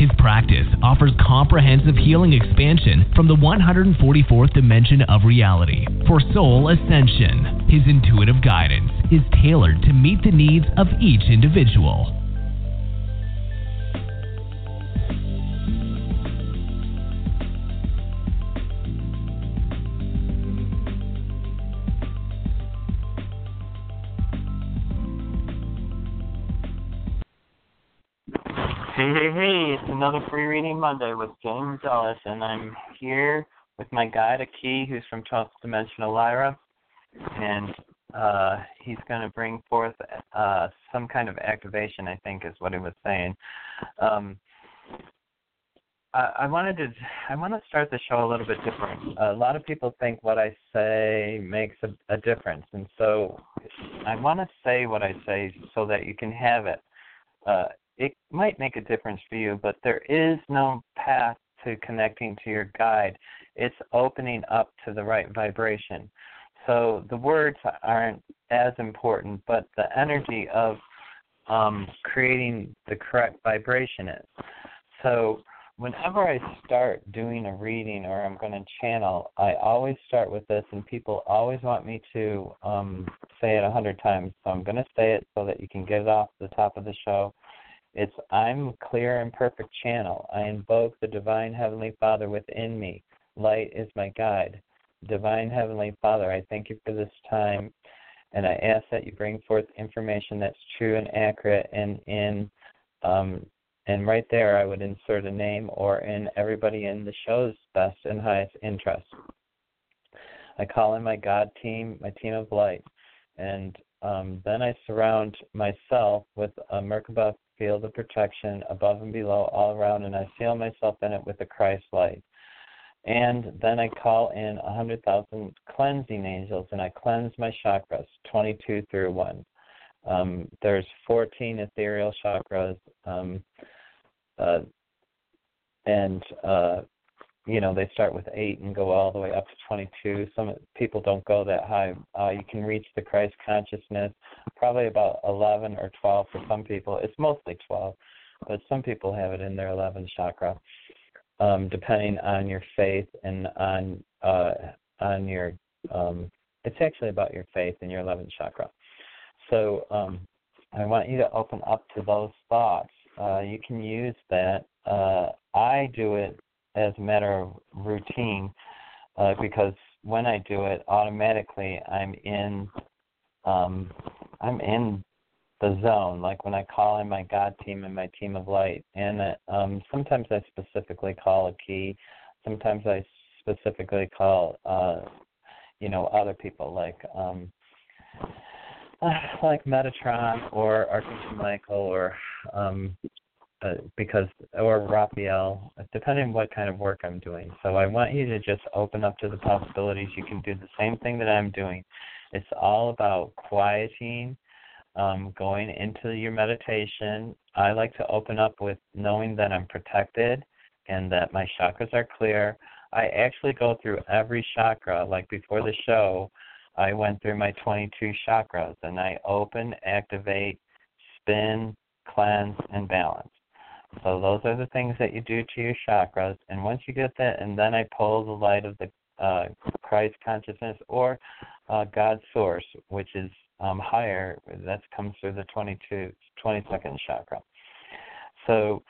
His practice offers comprehensive healing expansion from the 144th dimension of reality for soul ascension. His intuitive guidance is tailored to meet the needs of each individual. Free reading Monday with James Ellis, and I'm here with my guide, Aki, who's from 12th Dimensional Lyra, and uh, he's going to bring forth uh, some kind of activation, I think is what he was saying. Um, I, I wanted to I want to start the show a little bit different. A lot of people think what I say makes a, a difference, and so I want to say what I say so that you can have it. Uh, it might make a difference for you, but there is no path to connecting to your guide. It's opening up to the right vibration. So the words aren't as important, but the energy of um, creating the correct vibration is. So whenever I start doing a reading or I'm going to channel, I always start with this, and people always want me to um, say it a hundred times. So I'm going to say it so that you can get it off the top of the show. It's I'm clear and perfect channel. I invoke the divine heavenly Father within me. Light is my guide. Divine heavenly Father, I thank you for this time and I ask that you bring forth information that's true and accurate and in um and right there I would insert a name or in everybody in the show's best and highest interest. I call in my God team, my team of light, and um, then I surround myself with a Merkaba field of protection above and below, all around, and I seal myself in it with the Christ light. And then I call in a hundred thousand cleansing angels, and I cleanse my chakras, twenty-two through one. Um, there's fourteen ethereal chakras, um, uh, and uh, you know they start with eight and go all the way up to 22 some people don't go that high. Uh, you can reach the christ consciousness probably about 11 or 12 for some people. It's mostly 12 but some people have it in their 11th chakra um, depending on your faith and on uh, on your um, it's actually about your faith and your 11th chakra. So um, i want you to open up to those thoughts. Uh, you can use that. Uh, i do it as a matter of routine uh, because when I do it, automatically I'm in um, I'm in the zone. Like when I call in my God team and my team of light, and uh, um, sometimes I specifically call a key. Sometimes I specifically call uh, you know other people like um, like Metatron or Archangel Michael or um, uh, because or Raphael, depending on what kind of work I'm doing. So I want you to just open up to the possibilities. You can do the same thing that I'm doing. It's all about quieting, um, going into your meditation. I like to open up with knowing that I'm protected and that my chakras are clear. I actually go through every chakra. Like before the show, I went through my 22 chakras and I open, activate, spin, cleanse, and balance. So those are the things that you do to your chakras. And once you get that, and then I pull the light of the uh, Christ consciousness or uh, God source, which is um, higher, that comes through the 22, 22nd chakra. So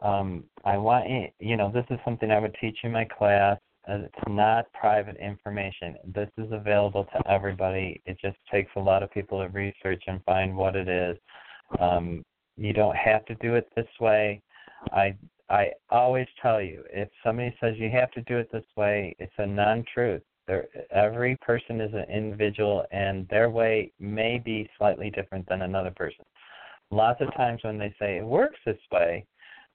um, I want you, you know this is something I would teach in my class. Uh, it's not private information. This is available to everybody. It just takes a lot of people to research and find what it is. Um, you don't have to do it this way. I I always tell you, if somebody says you have to do it this way, it's a non-truth. There, every person is an individual, and their way may be slightly different than another person. Lots of times when they say it works this way,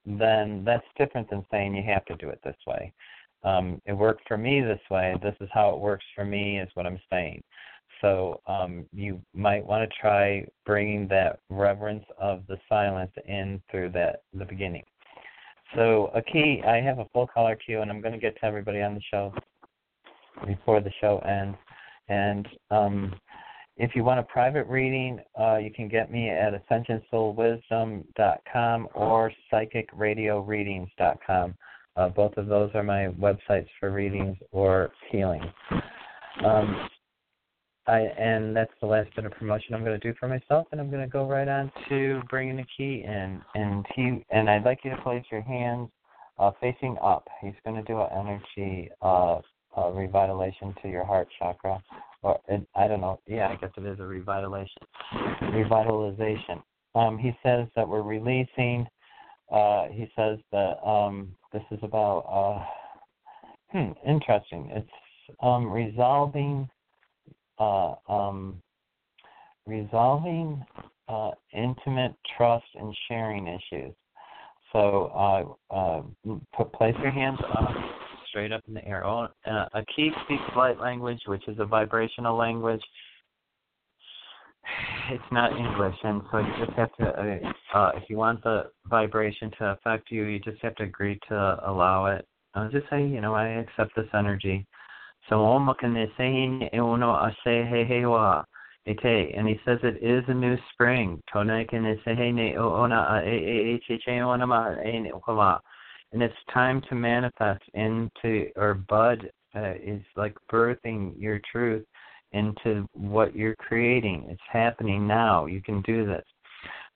then that's different than saying you have to do it this way. um, it worked for me this way. This is how it works for me, is what I'm saying. So um, you might want to try bringing that reverence of the silence in through that the beginning. So Aki, I have a full caller queue, and I'm going to get to everybody on the show before the show ends. And um, if you want a private reading, uh, you can get me at ascensionsoulwisdom.com or psychicradioreadings.com. Uh, both of those are my websites for readings or healing. Um, I, and that's the last bit of promotion I'm going to do for myself, and I'm going to go right on to bringing the key in. And he and I'd like you to place your hands uh, facing up. He's going to do an energy uh, uh, revitalization to your heart chakra, or it, I don't know. Yeah, I guess it is a revitalization. Revitalization. Um, he says that we're releasing. Uh, he says that um, this is about. Uh, hmm, interesting. It's um, resolving uh, um, resolving uh, intimate trust and sharing issues. So uh, uh, put, place your hands up, straight up in the air. Oh, a key speaks light language, which is a vibrational language. It's not English, and so you just have to. Uh, uh, if you want the vibration to affect you, you just have to agree to allow it. Uh, just say, you know, I accept this energy. So and he says it is a new spring. And it's time to manifest into or bud uh, is like birthing your truth into what you're creating. It's happening now. You can do this.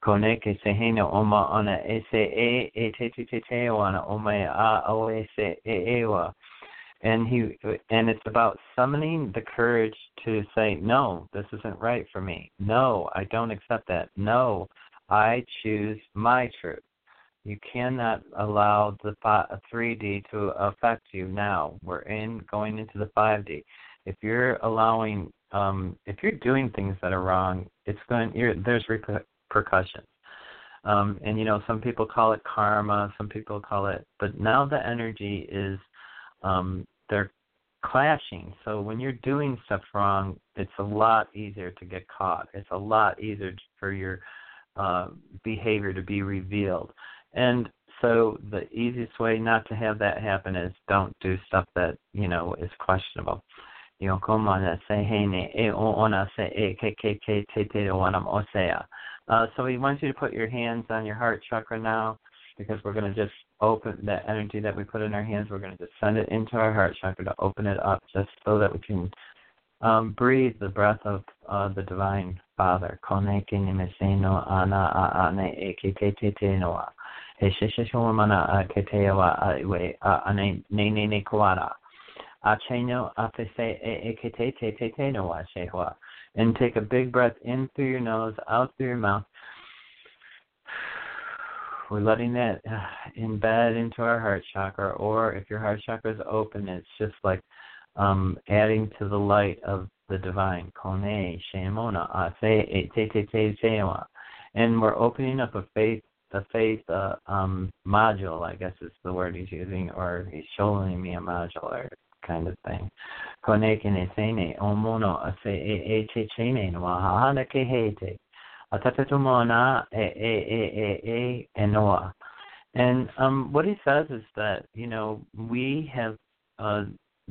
Oma ona ese e e te te te te ona oma a o ese e e wa and he and it's about summoning the courage to say no this isn't right for me. No i don't accept that. No i choose my truth. You cannot allow the 3d to affect you now. We're in going into the 5d if you're allowing um if you're doing things that are wrong it's going there's repercussions. Um and you know some people call it karma some people call it but now the energy is um they're clashing. So when you're doing stuff wrong, it's a lot easier to get caught. It's a lot easier for your uh, behavior to be revealed. And so the easiest way not to have that happen is don't do stuff that you know is questionable. You know, come on, say hey ne e ona. Uh, so he wants you to put your hands on your heart chakra now because we're going to just open that energy that we put in our hands, we're going to just send it into our heart chakra to open it up just so that we can um, breathe the breath of uh, the Divine Father. And take a big breath in through your nose, out through your mouth. We're letting that embed into our heart chakra, or if your heart chakra is open, it's just like um, adding to the light of the divine. And we're opening up a faith, a faith uh, um, module, I guess is the word he's using, or he's showing me a module or kind of thing. Atatetumona e e e e e enoa. And um, what he says is that you know we have uh,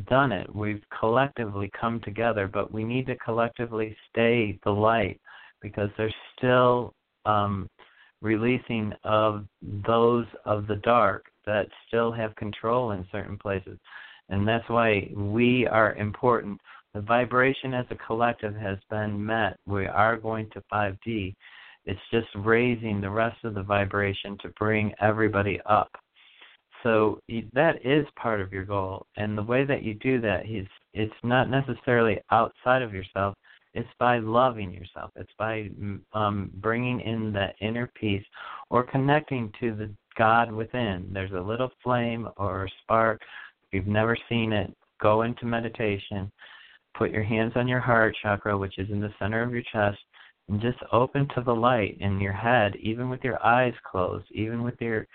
done it. We've collectively come together, but we need to collectively stay the light because there's still um, releasing of those of the dark that still have control in certain places, and that's why we are important the vibration as a collective has been met. We are going to 5D. It's just raising the rest of the vibration to bring everybody up. So that is part of your goal, and the way that you do that is it's not necessarily outside of yourself. It's by loving yourself. It's by um, bringing in that inner peace or connecting to the God within. There's a little flame or spark. If you've never seen it, go into meditation Put your hands on your heart chakra, which is in the center of your chest, and just open to the light in your head, even with your eyes closed, even with your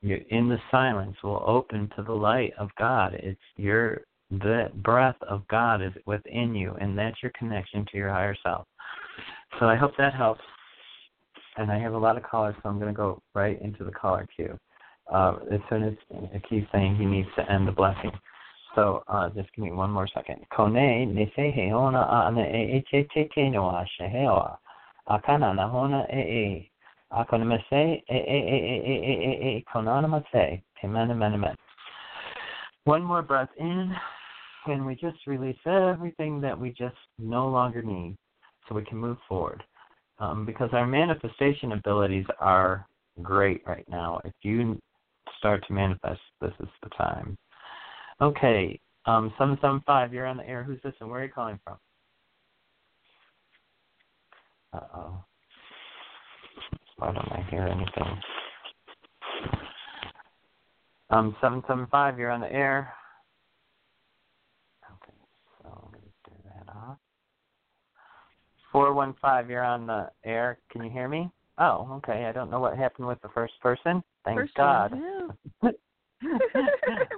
you in the silence will open to the light of God. It's your the breath of God is within you, and that's your connection to your higher self. So I hope that helps. And I have a lot of callers, so I'm going to go right into the caller queue. Uh, as soon as Keith's saying he needs to end the blessing. So uh, just give me one more second. Kone ne se he ona a ne e e te te te no a she he o a kana na hona e e e e e e e e e. One more breath in, and we just release everything that we just no longer need, so we can move forward. Um, because our manifestation abilities are great right now. If you start to manifest, this is the time. Okay, um, 775, you're on the air. Who's this and where are you calling from? Uh oh. Why don't I hear anything? Um, 775, you're on the air. Okay, so I'm turn that off. 415, you're on the air. Can you hear me? Oh, okay. I don't know what happened with the first person. Thank first God. One, yeah.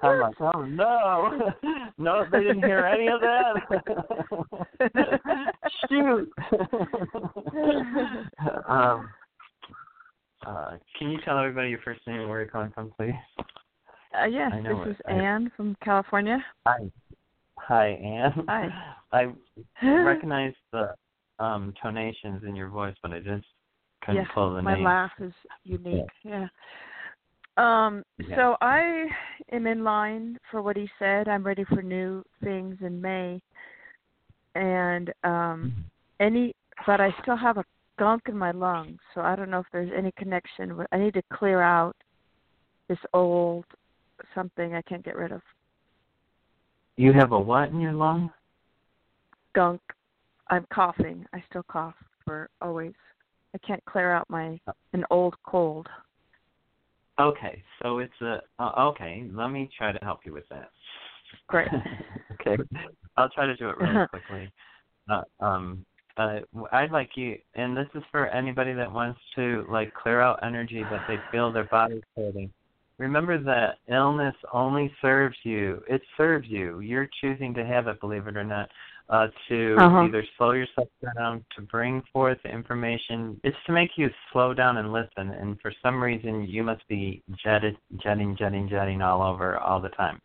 I'm like, oh no, no, they didn't hear any of that. Shoot. um, uh, can you tell everybody your first name and where you're calling from, please? Uh, yes, this is I- Anne from California. Hi, hi, Anne. Hi. I recognize the um tonations in your voice, but I just couldn't yeah, pull the my name. My laugh is unique. Yeah. Um, Yeah. so I am in line for what he said. I'm ready for new things in May. And um any but I still have a gunk in my lungs, so I don't know if there's any connection with I need to clear out this old something I can't get rid of. You have a what in your lung? Gunk. I'm coughing. I still cough for always. I can't clear out my an old cold. Okay, so it's a uh, okay. Let me try to help you with that. Great. okay, I'll try to do it really quickly. Uh, um, uh, I'd like you, and this is for anybody that wants to like clear out energy that they feel their body's hurting. Remember that illness only serves you. It serves you. You're choosing to have it, believe it or not. Uh, to Uh-huh. either slow yourself down, to bring forth information. It's to make you slow down and listen. And for some reason, you must be jetted, jetting, jetting, jetting all over all the time.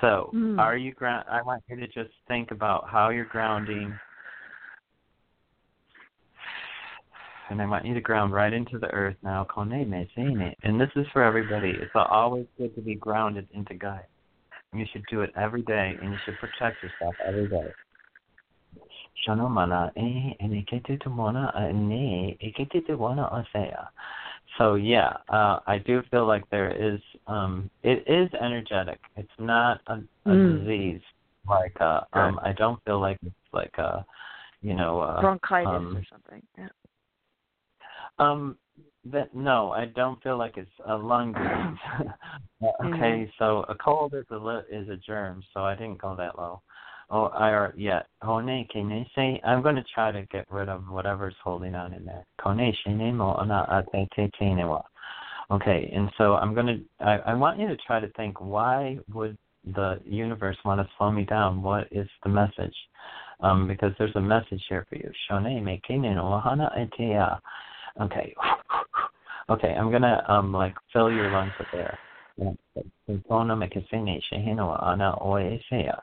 So, Hmm. are you ground? I want you to just think about how you're grounding, and I want you to ground right into the earth now. Kone me saying it, and this is for everybody. It's always good to be grounded into God. You should do it every day, and you should protect yourself every day. Shano mana e enikete to mona ne ekete to wana asaya. So yeah, uh, I do feel like there is um it is energetic. It's not a, a Mm. disease like uh um I don't feel like it's like uh you know uh Bronchitis um, or something. Yeah. Um, that no, I don't feel like it's a lung disease. Okay, so a cold is a li- is a germ, so I didn't go that low. Oh, I are yeah. Kone can they say I'm going to try to get rid of whatever's holding on in there. Kone shine mo ana ate te wa. Okay, and so I'm going to I, I want you to try to think why would the universe want to slow me down? What is the message? Um, because there's a message here for you. Shone me kine no hana ete ya. Okay. Okay, I'm gonna um like fill your lungs with air. Kona mekasene shehino ana oesea.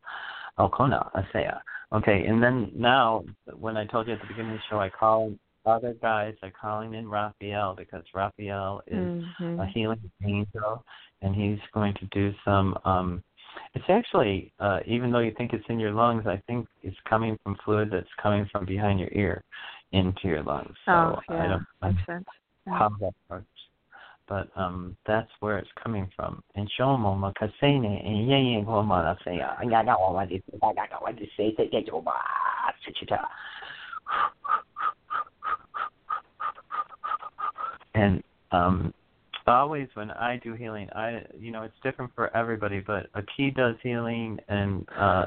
Okona asea. Okay, and then now when I told you at the beginning of the show I call other guys, I'm calling in Raphael because Raphael is Mhm. a healing angel and he's going to do some um it's actually uh even though you think it's in your lungs, I think it's coming from fluid that's coming from behind your ear into your lungs. So oh, I don't Makes sense. Yeah. how that works. But um that's where it's coming from. And Shomo Makasene and Ye Goma say I got what this I got what this say say get over and um always when I do healing I you know it's different for everybody but a key does healing and uh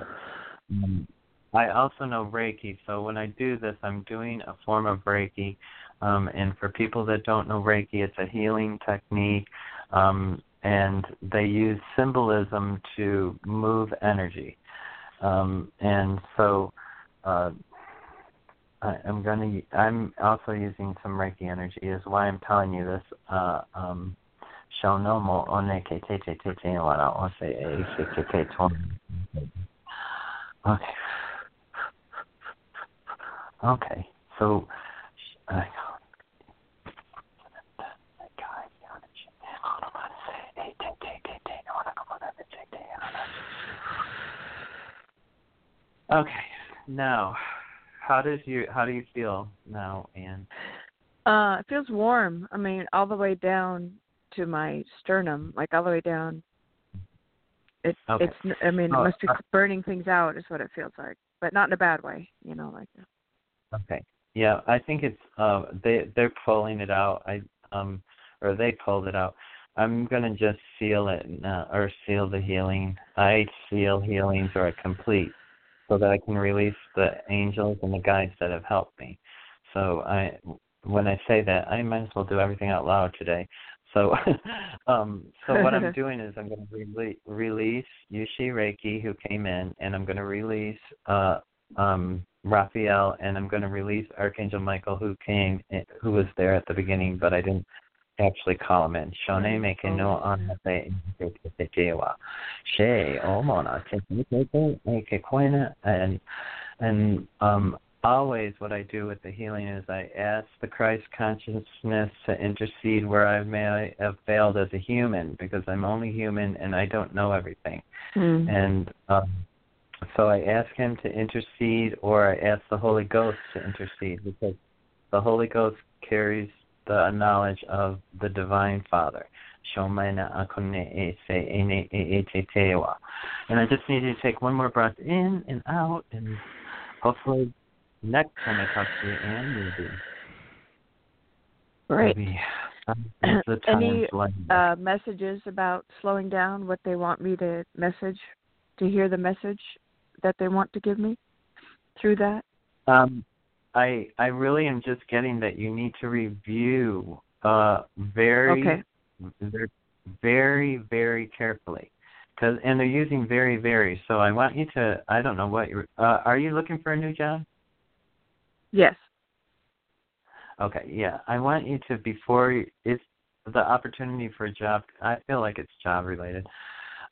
I also know Reiki, so when I do this, I'm doing a form of Reiki. Um, and for people that don't know Reiki, it's a healing technique um, and they use symbolism to move energy. Um, and so uh, I, I'm going to. I'm also using some Reiki energy. Is why I'm telling you this. Uh, um, Shonomo one ke te te te te wara o se e se te te ton. Okay. Okay. So. Uh, Okay. Now, how does you how do you feel now, Anne? Uh, it feels warm. I mean, all the way down to my sternum, like all the way down. It, Okay. It's. I mean, it Oh, must be uh, burning things out, is what it feels like, but not in a bad way. You know, like. Okay. Yeah, I think it's uh they they're pulling it out. I um or they pulled it out. I'm gonna just seal it now, or seal the healing. I seal healings or complete so that I can release the angels and the guides that have helped me. So I when I say that, I might as well do everything out loud today. So um so what I'm doing is I'm going to release release Usui Reiki who came in and I'm going to release uh um Raphael and I'm going to release Archangel Michael who came who was there at the beginning but I didn't actually call him in. Shone make no on the tewa. She omona make koina and and um always what I do with the healing is I ask the Christ consciousness to intercede where I may have failed as a human because I'm only human and I don't know everything. Mm. And um, so I ask him to intercede, or I ask the Holy Ghost to intercede, because the Holy Ghost carries the knowledge of the Divine Father. Shomaina akone se ene te tewa. And I just need you to take one more breath in and out, and hopefully next time I talk to you, Anne, you'll be, Right. you'll um, Any, Uh, messages about slowing down. What they want me to message, to hear the message that they want to give me through that. Um, I I really am just getting that you need to review uh very Okay. very very carefully because and they're using very very so I want you to I don't know what you're uh, are you looking for a new job? Yes. Okay, yeah. I want you to before you, it's the opportunity for a job. I feel like it's job related.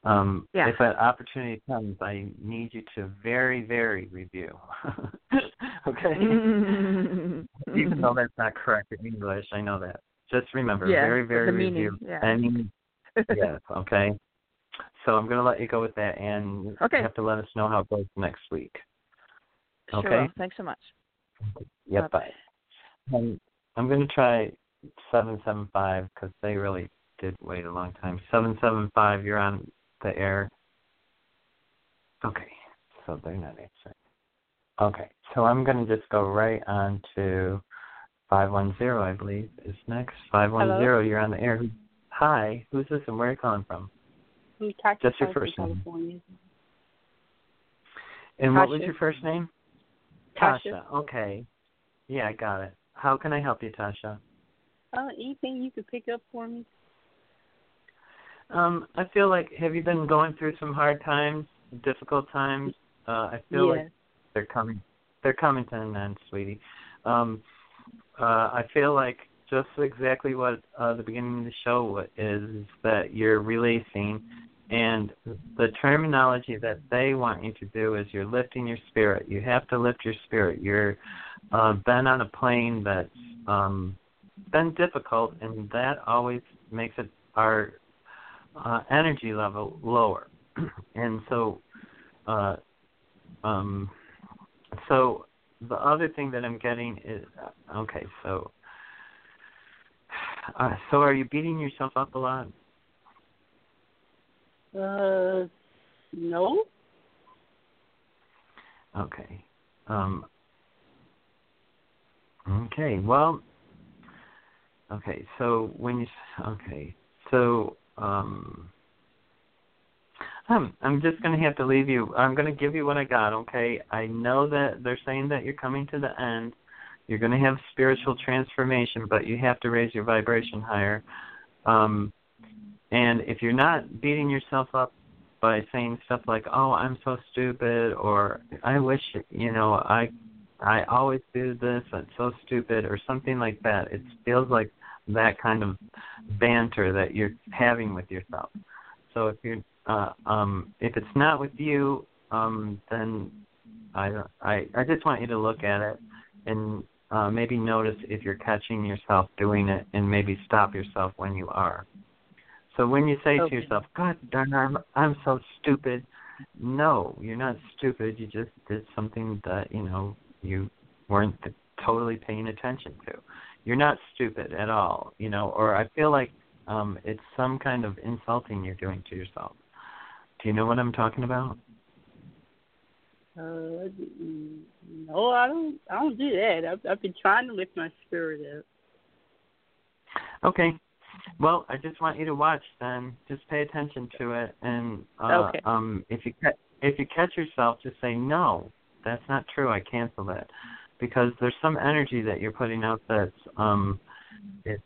Um, Yeah. If that opportunity comes, I need you to very, very review. okay. Even though that's not correct in English, I know that. Just remember, Yeah, very, very meaning, review. yeah. Any, yes, okay. So I'm going to let you go with that, and Okay. you have to let us know how it goes next week. Sure. Thanks so much. Yep. Bye-bye. Um, I'm going to try 775 because they really did wait a long time. 775, you're on the air. Okay, so they're not answering. Okay, so I'm going to just go right on to 510, I believe, is next. 510, Hello? you're on the air. Hi, who's this and where are you calling from? Tasha Just your first name. California. And what was your first name? Tasha. Okay. Yeah, I got it. How can I help you, Tasha? Uh, anything you could pick up for me? Um, I feel like have you been going through some hard times, difficult times? Uh, I feel yes. like they're coming. They're coming to an end, sweetie. Um, uh, I feel like just exactly what uh, the beginning of the show is that you're releasing, and the terminology that they want you to do is you're lifting your spirit. You have to lift your spirit. You're uh, been on a plane that's um, been difficult, and that always makes it our uh, energy level lower. and so, uh, um, so the other thing that I'm getting is okay. So, uh, so are you beating yourself up a lot? Uh, no. Okay. Um, okay. Well. Okay. So when you okay. So um. I'm I'm just gonna have to leave you. I'm gonna give you what I got. Okay. I know that they're saying that you're coming to the end. You're gonna have spiritual transformation, but you have to raise your vibration higher. Um, and if you're not beating yourself up by saying stuff like, "Oh, I'm so stupid," or "I wish you know I I always do this. I'm so stupid," or something like that. It feels like that kind of banter that you're having with yourself. So if you're uh, um, if it's not with you, um, then I I I just want you to look at it and uh, maybe notice if you're catching yourself doing it, and maybe stop yourself when you are. So when you say Okay. to yourself, "God darn, I'm I'm so stupid," no, you're not stupid. You just did something that you know you weren't totally paying attention to. You're not stupid at all, you know. Or I feel like um it's some kind of insulting you're doing to yourself. Do you know what I'm talking about? Uh, no, I don't. I don't do that. I've, I've been trying to lift my spirit up. Okay. Well, I just want you to watch then. Just pay attention to it and uh Okay. um if you if you catch yourself just say no. That's not true. I cancel that. Because there's some energy that you're putting out that's um it's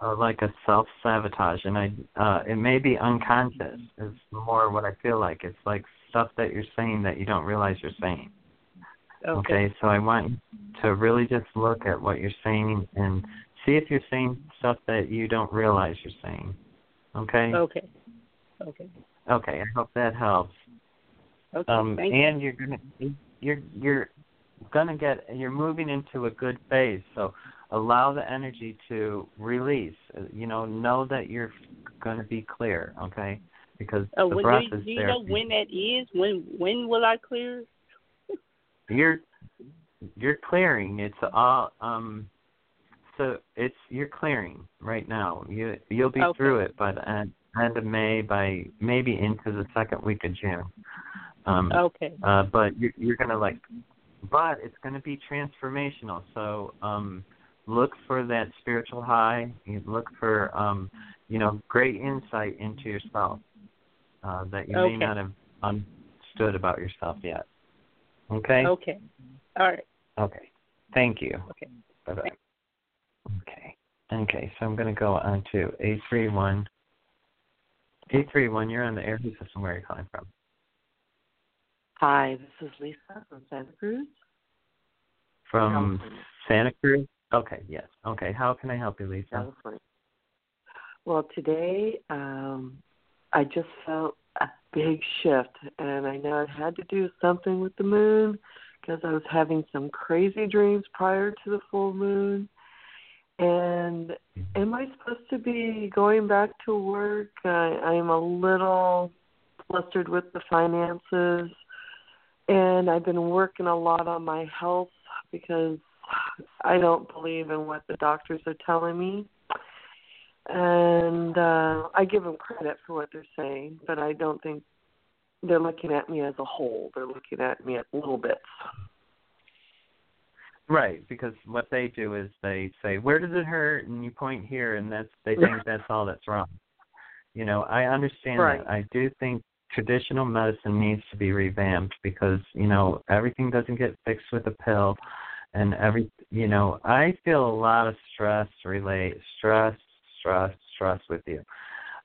uh, like a self-sabotage and I uh it may be unconscious is more what I feel like. It's like stuff that you're saying that you don't realize you're saying. Okay. Okay, so I want to really just look at what you're saying and see if you're saying stuff that you don't realize you're saying. Okay? Okay. Okay. Okay, I hope that helps. Okay. Um Thank you. and you're gonna you're you're gonna get you're moving into a good phase, so allow the energy to release. You know, know that you're gonna be clear, okay? Because Uh, the when, breath do, is do you there. know when that is? When when will I clear? you're you're clearing it's all um so it's you're clearing right now you you'll be Okay. through it by the end end of may by maybe into the second week of june um Okay. uh but you're you're gonna like but it's gonna be transformational so um look for that spiritual high look for um you know great insight into yourself uh that you Okay. may not have understood about yourself yet okay Okay. All right. Okay. Thank you. Okay. Bye bye. Okay. Okay, so I'm going to go on to 831. 831, you're on the air. Who's this and where are you calling from? Hi, this is Lisa from Santa Cruz. From California. Santa Cruz? Okay, yes. Okay, how can I help you, Lisa? California. Well, today um, I just felt a big shift, and I know it had to do something with the moon because I was having some crazy dreams prior to the full moon. And am I supposed to be going back to work? I, I'm a little flustered with the finances, and I've been working a lot on my health because I don't believe in what the doctors are telling me. And uh, I give them credit for what they're saying, but I don't think they're looking at me as a whole. They're looking at me at little bits. Right, because what they do is they say, "Where does it hurt?" and you point here, and that's they think that's all that's wrong. You know, I understand Right. that. I do think traditional medicine needs to be revamped because you know everything doesn't get fixed with a pill, and every you know I feel a lot of stress relate stress, stress, stress with you.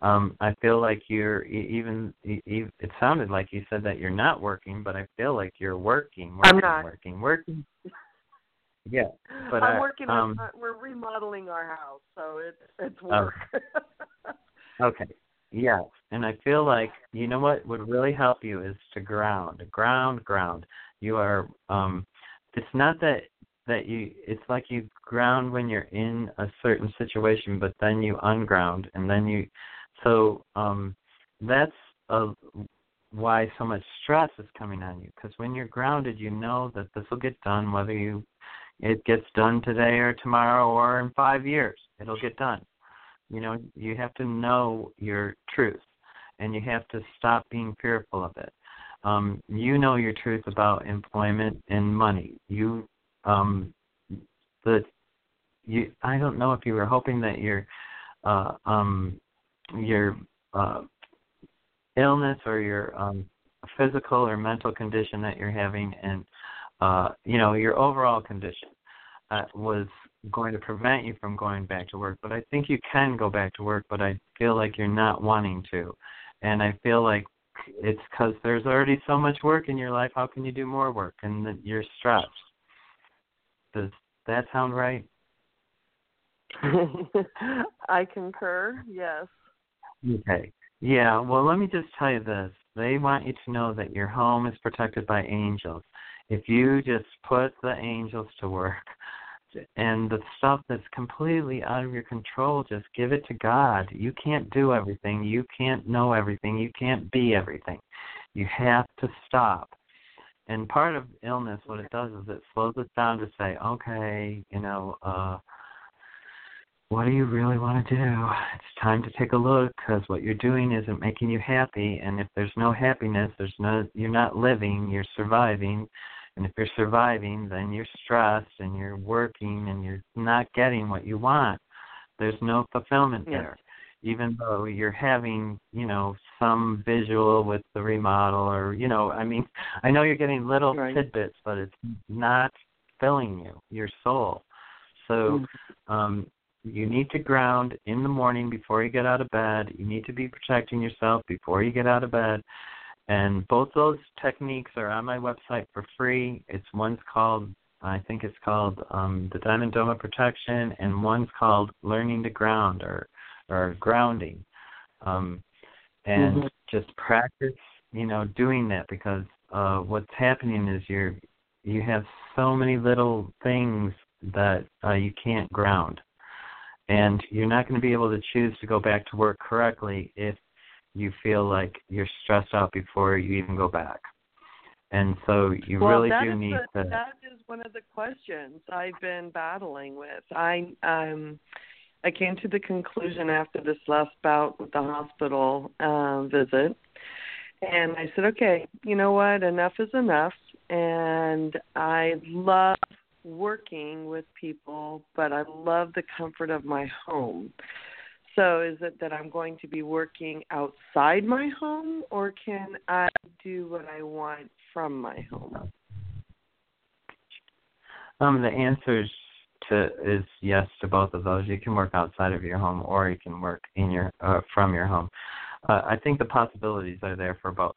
Um, I feel like you're even. It sounded like you said that you're not working, but I feel like you're working, working, I'm not. working, working. Yeah, but I'm I- working um, on we're remodeling our house, so it's it's Oh. work. Okay. Yes. And I feel like you know what would really help you is to ground. Ground, ground. You are um it's not that that you it's like you ground when you're in a certain situation but then you unground and then you so um that's a why so much stress is coming on you because when you're grounded you know that this will get done whether you it gets done today or tomorrow or in 5 years it'll get done you know, you have to know your truth and you have to stop being fearful of it. Um, you know your truth about employment and money. You um the you I don't know if you were hoping that your uh um your uh illness or your um physical or mental condition that you're having and uh you know your overall condition uh, was going to prevent you from going back to work, but I think you can go back to work, but I feel like you're not wanting to. And I feel like it's because there's already so much work in your life. How can you do more work? And that you're stressed. Does that sound right? I concur. Yes. Okay. Yeah. Well, let me just tell you this. They want you to know that your home is protected by angels. If you just put the angels to work, and the stuff that's completely out of your control, just give it to God. You can't do everything. You can't know everything. You can't be everything. You have to stop. And part of illness, what it does is it slows us down to say, okay, you know, uh, what do you really want to do? It's time to take a look because what you're doing isn't making you happy. And if there's no happiness, there's no, you're not living, you're surviving and if you're surviving, then you're stressed and you're working and you're not getting what you want. There's no fulfillment yes. there. Even though you're having, you know, some visual with the remodel or, you know, I mean, I know you're getting little right. tidbits, but it's not filling you, your soul. So, mm-hmm. um, you need to ground in the morning before you get out of bed. You need to be protecting yourself before you get out of bed. And both those techniques are on my website for free. It's one's called I think it's called um, the Diamond Dome of Protection, and one's called Learning to Ground or or grounding. Um, and mm-hmm. just practice, you know, doing that because uh, what's happening is you're you have so many little things that uh, you can't ground, and you're not going to be able to choose to go back to work correctly if you feel like you're stressed out before you even go back. And so you well, really do need the, to. That is one of the questions I've been battling with. I um, I came to the conclusion after this last bout with the hospital uh, visit, and I said, okay, you know what? Enough is enough. And I love working with people, but I love the comfort of my home. So is it that I'm going to be working outside my home or can I do what I want from my home? Um the answer to is yes to both of those. You can work outside of your home or you can work in your uh, from your home. Uh, I think the possibilities are there for both.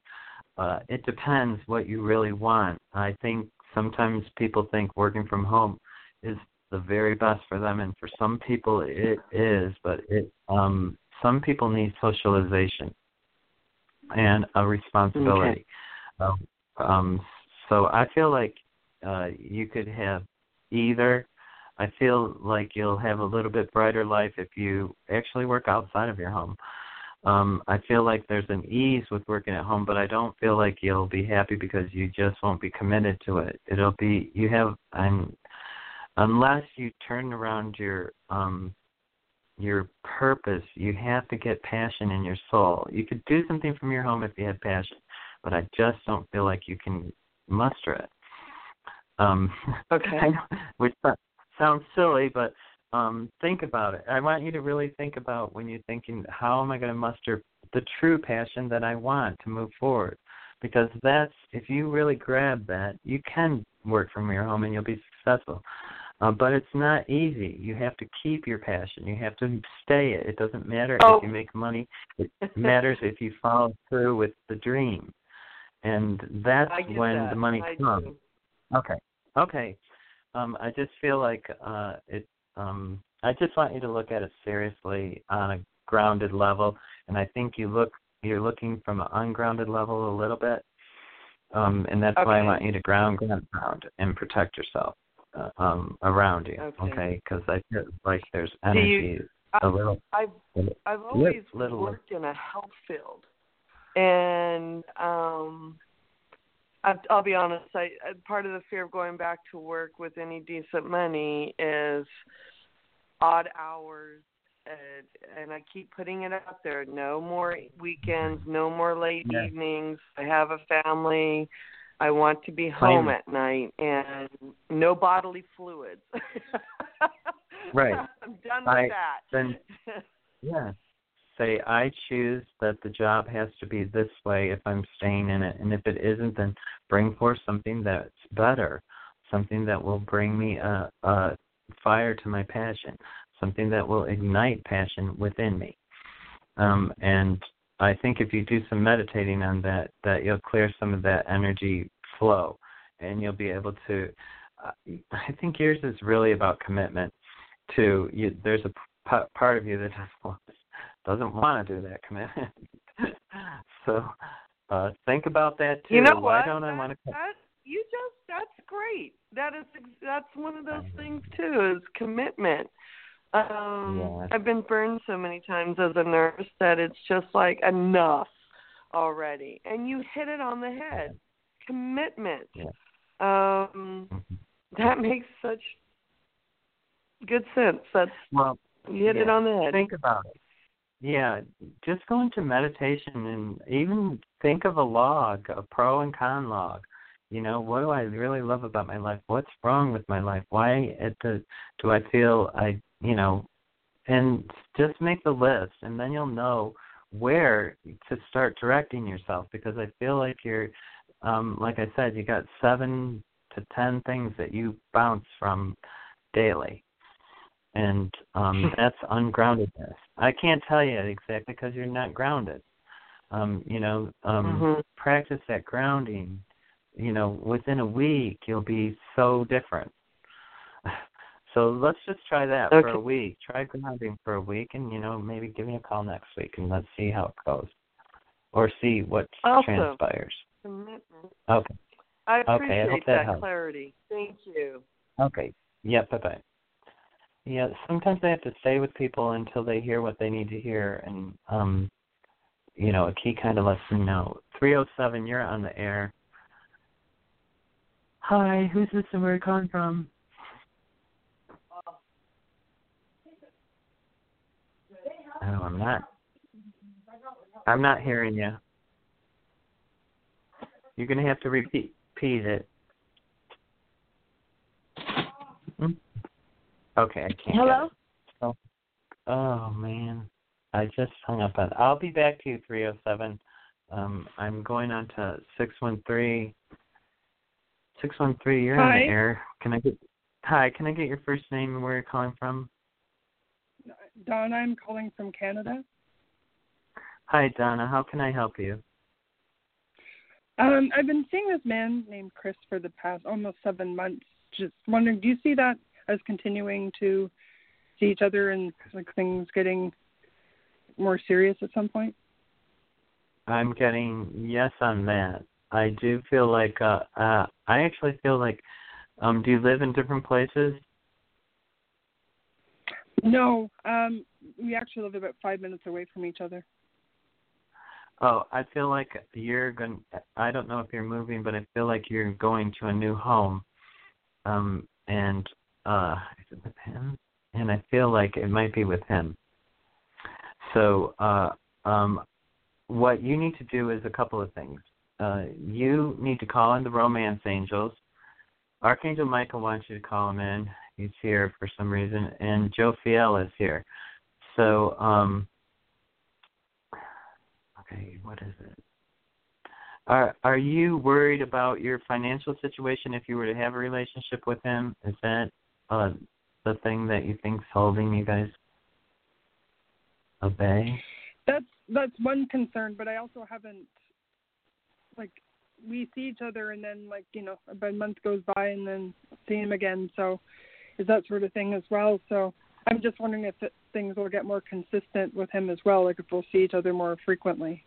Uh, it depends what you really want. I think sometimes people think working from home is the very best for them and for some people it is but it um some people need socialization and a responsibility. Okay. um, um so i feel like uh you could have either. I feel like you'll have a little bit brighter life if you actually work outside of your home. Um i feel like there's an ease with working at home but i don't feel like you'll be happy because you just won't be committed to it. It'll be you have i'm unless you turn around your um your purpose, you have to get passion in your soul. You could do something from your home if you had passion, but I just don't feel like you can muster it. Um okay. which sounds silly, but um think about it. I want you to really think about when you're thinking how am I going to muster the true passion that I want to move forward? Because that's if you really grab that, you can work from your home and you'll be successful. Uh, but it's not easy. You have to keep your passion. You have to stay it. It doesn't matter oh. if you make money. It matters if you follow through with the dream. And that's when that. the money I comes. Do. Okay. Okay. Um, I just feel like uh, it. Um, I just want you to look at it seriously on a grounded level, and I think you look you're looking from an ungrounded level a little bit, um, and that's okay. why I want you to ground, ground, ground, and protect yourself um, around you. Okay. Because okay? I feel like there's energy you, a little. I've I've always little, worked in a health field, and um, I, I'll be honest. I part of the fear of going back to work with any decent money is odd hours. And, and I keep putting it out there. No more weekends. No more late yeah. evenings. I have a family. I want to be home at night and no bodily fluids. right. I'm done with I, that. Then, yeah. Say, I choose that the job has to be this way if I'm staying in it. And if it isn't, then bring forth something that's better, something that will bring me a, a fire to my passion, something that will ignite passion within me. Um, and I think if you do some meditating on that, that you'll clear some of that energy flow, and you'll be able to. Uh, I think yours is really about commitment. To you, there's a p- part of you that doesn't doesn't want to do that commitment. so uh think about that too. You know Why what? don't I want to? that- you just that's great. That is that's one of those things too is commitment. Um Yeah. I've been burned so many times as a nurse that it's just like enough already. And you hit it on the head. Commitment. Yeah. Um Mhm. that makes such good sense. That's Well, you hit it on the head. think about it. Yeah, just go into meditation and even think of a log, a pro and con log. You know, what do I really love about my life? What's wrong with my life? Why at the, do I feel I, you know, and just make the list, and then you'll know where to start directing yourself. Because I feel like you're, um, like I said, you got seven to ten things that you bounce from daily and um that's ungroundedness. I can't tell you exactly because you're not grounded. Um, you know, um Mhm. practice that grounding. You know, within a week you'll be so different. So let's just try that for a week. Try grounding for a week and you know, maybe give me a call next week and let's see how it goes. Or see what Awesome. transpires. Commitment. Okay. I Okay, I appreciate hope that that clarity. Thank you. Okay. Yeah, bye bye. Yeah, sometimes I have to stay with people until they hear what they need to hear and um you know, Aki kind of lets them know. Three oh seven, you're on the air. Hi, who's this and where are you calling from? Oh, I'm not. I'm not hearing you. You're gonna have to repeat repeat it. Hmm? Okay, I can't. Hello? it. Oh man, I just hung up on. I'll be back to you, three oh seven. Um, I'm going on to six one three. Six one three. You're on Hi. the air. Can I get? Hi, can I get your first name and where you're calling from? Donna, I'm calling from Canada. Hi, Donna. How can I help you? Um, I've been seeing this man named Chris for the past almost seven months. Just wondering, do you see that as continuing to see each other and like things getting more serious at some point? I'm getting yes on that. I do feel like uh uh I actually feel like um do you live in different places? No, um, we actually live about five minutes away from each other. Oh, I feel like you're going I don't know if you're moving, but I feel like you're going to a new home. Um and uh is it with him? And I feel like it might be with him. So, uh um what you need to do is a couple of things. Uh you need to call in the romance angels. Archangel Michael wants you to call him in. He's here for some reason, and Joe Fiel is here. So, um, okay, what is it? Are Are you worried about your financial situation if you were to have a relationship with him? Is that uh, the thing that you think's holding you guys obey? That's that's one concern, but I also haven't like we see each other and then like you know about a month goes by and then see him again. So is that sort of thing as well. So I'm just wondering if things will get more consistent with him as well, like if we'll see each other more frequently.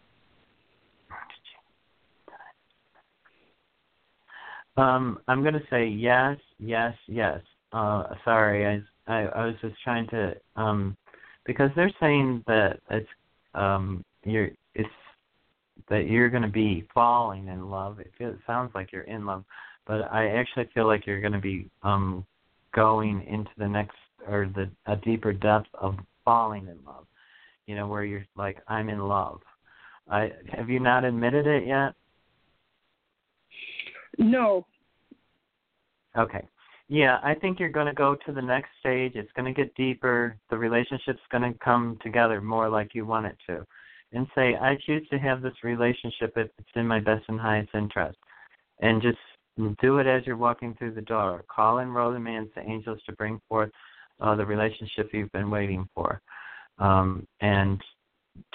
Um, I'm going to say yes, yes, yes. Uh, sorry, I, I I was just trying to um, because they're saying that it's um you're it's that you're going to be falling in love. It, feels, it sounds like you're in love, but I actually feel like you're going to be um going into the next or the a deeper depth of falling in love. You know, where you're like I'm in love. I have you not admitted it yet? No, Okay. Yeah, I think you're going to go to the next stage. It's going to get deeper. The relationship's going to come together more like you want it to. And say, I choose to have this relationship if it's in my best and highest interest. And just do it as you're walking through the door. Call in romance the angels to bring forth uh, the relationship you've been waiting for. Um, and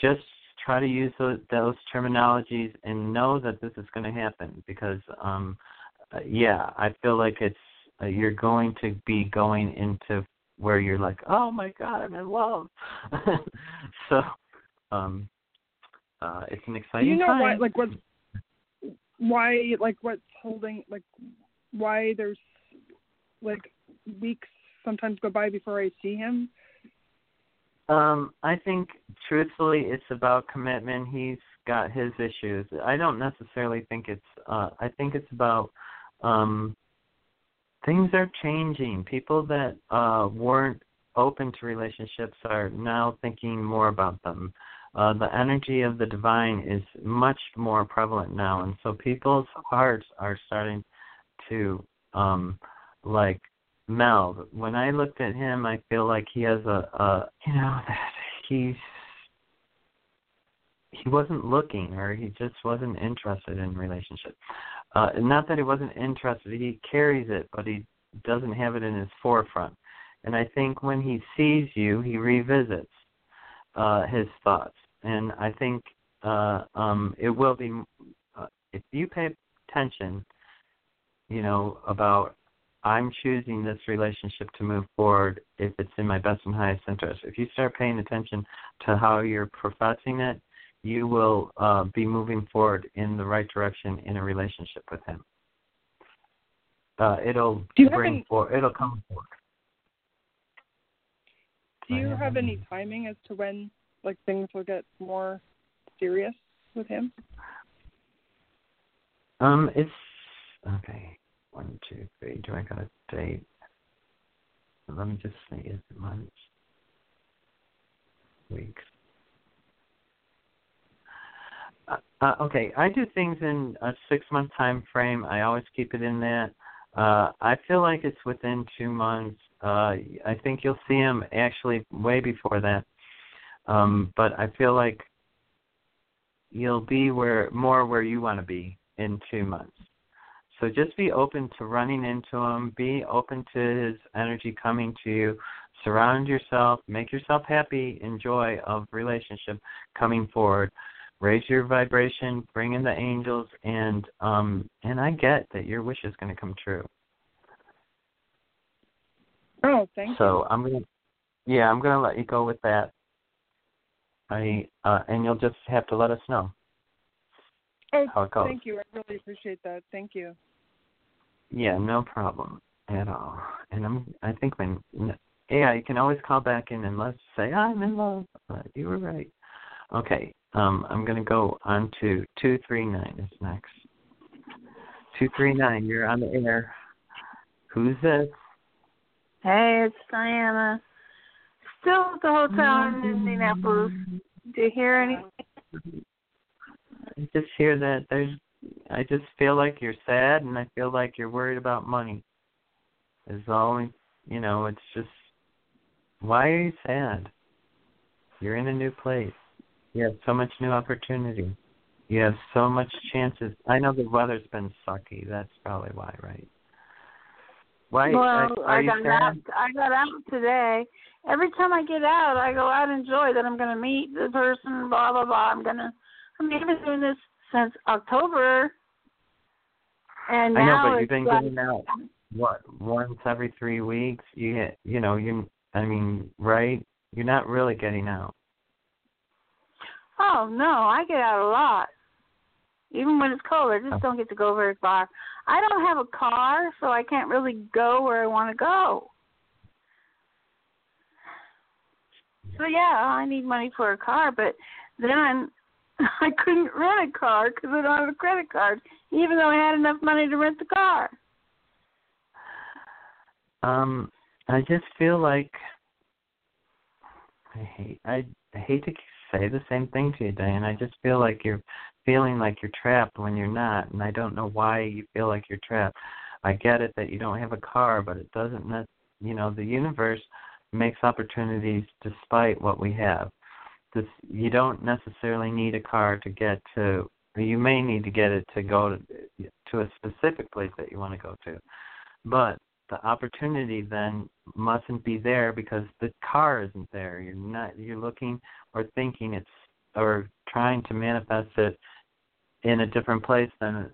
just try to use those, those terminologies and know that this is going to happen because, um, uh, yeah, I feel like it's uh, you're going to be going into where you're like, oh my god, I'm in love. so, um, uh, it's an exciting you know time. why? Like what? Why? Like what's holding? Like why there's like weeks sometimes go by before I see him? Um, I think truthfully, it's about commitment. He's got his issues. I don't necessarily think it's. Uh, I think it's about um, things are changing. People that uh, weren't open to relationships are now thinking more about them. Uh, the energy of the divine is much more prevalent now, and so people's hearts are starting to um, like meld. When I looked at him, I feel like he has a, a you know, that he's he wasn't looking or he just wasn't interested in relationship. Uh, not that he wasn't interested, he carries it, but he doesn't have it in his forefront. And I think when he sees you, he revisits uh, his thoughts. And I think uh, um, it will be, uh, if you pay attention, you know, about I'm choosing this relationship to move forward if it's in my best and highest interest. If you start paying attention to how you're professing it, you will uh, be moving forward in the right direction in a relationship with him. Uh, it'll bring any, forward. It'll come forward. Do you have any timing as to when like things will get more serious with him? Um, it's okay. One, two, three. Do I got a date? Let me just see. Is it months? Weeks? Uh, uh, okay, I do things in a six-month time frame. I always keep it in that. Uh, I feel like it's within two months. Uh, I think you'll see him actually way before that. Um, but I feel like you'll be where more where you want to be in two months. So just be open to running into him. Be open to his energy coming to you. Surround yourself. Make yourself happy. Enjoy of relationship coming forward. Raise your vibration. Bring in the angels, and um, and I get that your wish is going to come true. Oh, thank so I'm gonna, yeah, I'm gonna let you go with that. I uh, and you'll just have to let us know. Oh, how it goes. thank you. I really appreciate that. Thank you. Yeah, no problem at all. And I'm, I think when, yeah, you can always call back in and let's say I'm in love. But you were right. Okay, um, I'm gonna go on to two three nine is next. Two three nine, you're on the air. Who's this? Hey, it's Diana. Still at the hotel in mm-hmm. Indianapolis. Do you hear anything? I just hear that there's. I just feel like you're sad, and I feel like you're worried about money. Is all you know. It's just. Why are you sad? You're in a new place. You have so much new opportunity. You have so much chances. I know the weather's been sucky. That's probably why, right? Why well, are, are I got sad? out. I got out today. Every time I get out, I go out and enjoy that I'm going to meet the person. Blah blah blah. I'm gonna. I mean, I've been doing this since October, and I know, now but you've been like, getting out what once every three weeks. You get, you know, you. I mean, right? You're not really getting out. Oh no, I get out a lot. Even when it's cold, I just Oh. don't get to go very far. I don't have a car, so I can't really go where I want to go. So yeah, I need money for a car, but then I couldn't rent a car because I don't have a credit card, even though I had enough money to rent the car. Um, I just feel like I hate I, I hate to say the same thing to you, Diane. I just feel like you're feeling like you're trapped when you're not, and I don't know why you feel like you're trapped. I get it that you don't have a car, but it doesn't. Ne- you know, the universe makes opportunities despite what we have. This you don't necessarily need a car to get to. You may need to get it to go to to a specific place that you want to go to, but the opportunity then mustn't be there because the car isn't there. You're not you're looking or thinking it's or trying to manifest it in a different place than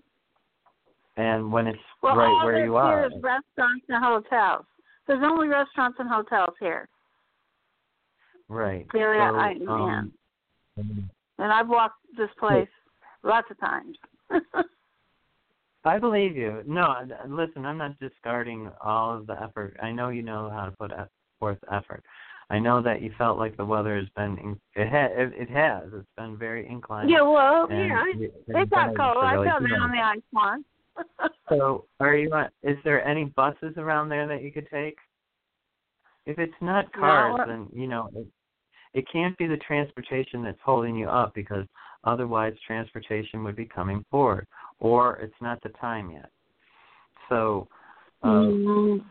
and when it's well, right all where you are. is restaurants and hotels. There's only restaurants and hotels here. Right. Here so, I um, And I've walked this place lots of times. I believe you. No, listen, I'm not discarding all of the effort. I know you know how to put forth effort. I know that you felt like the weather has been it ha, it, it has. It's been very inclined. Yeah, well, yeah, it, it got cold. I really fell good. down the ice once. so, are you? on- Is there any buses around there that you could take? If it's not cars, No. then you know it, it can't be the transportation that's holding you up because otherwise transportation would be coming forward, or it's not the time yet. So, uh, Mhm.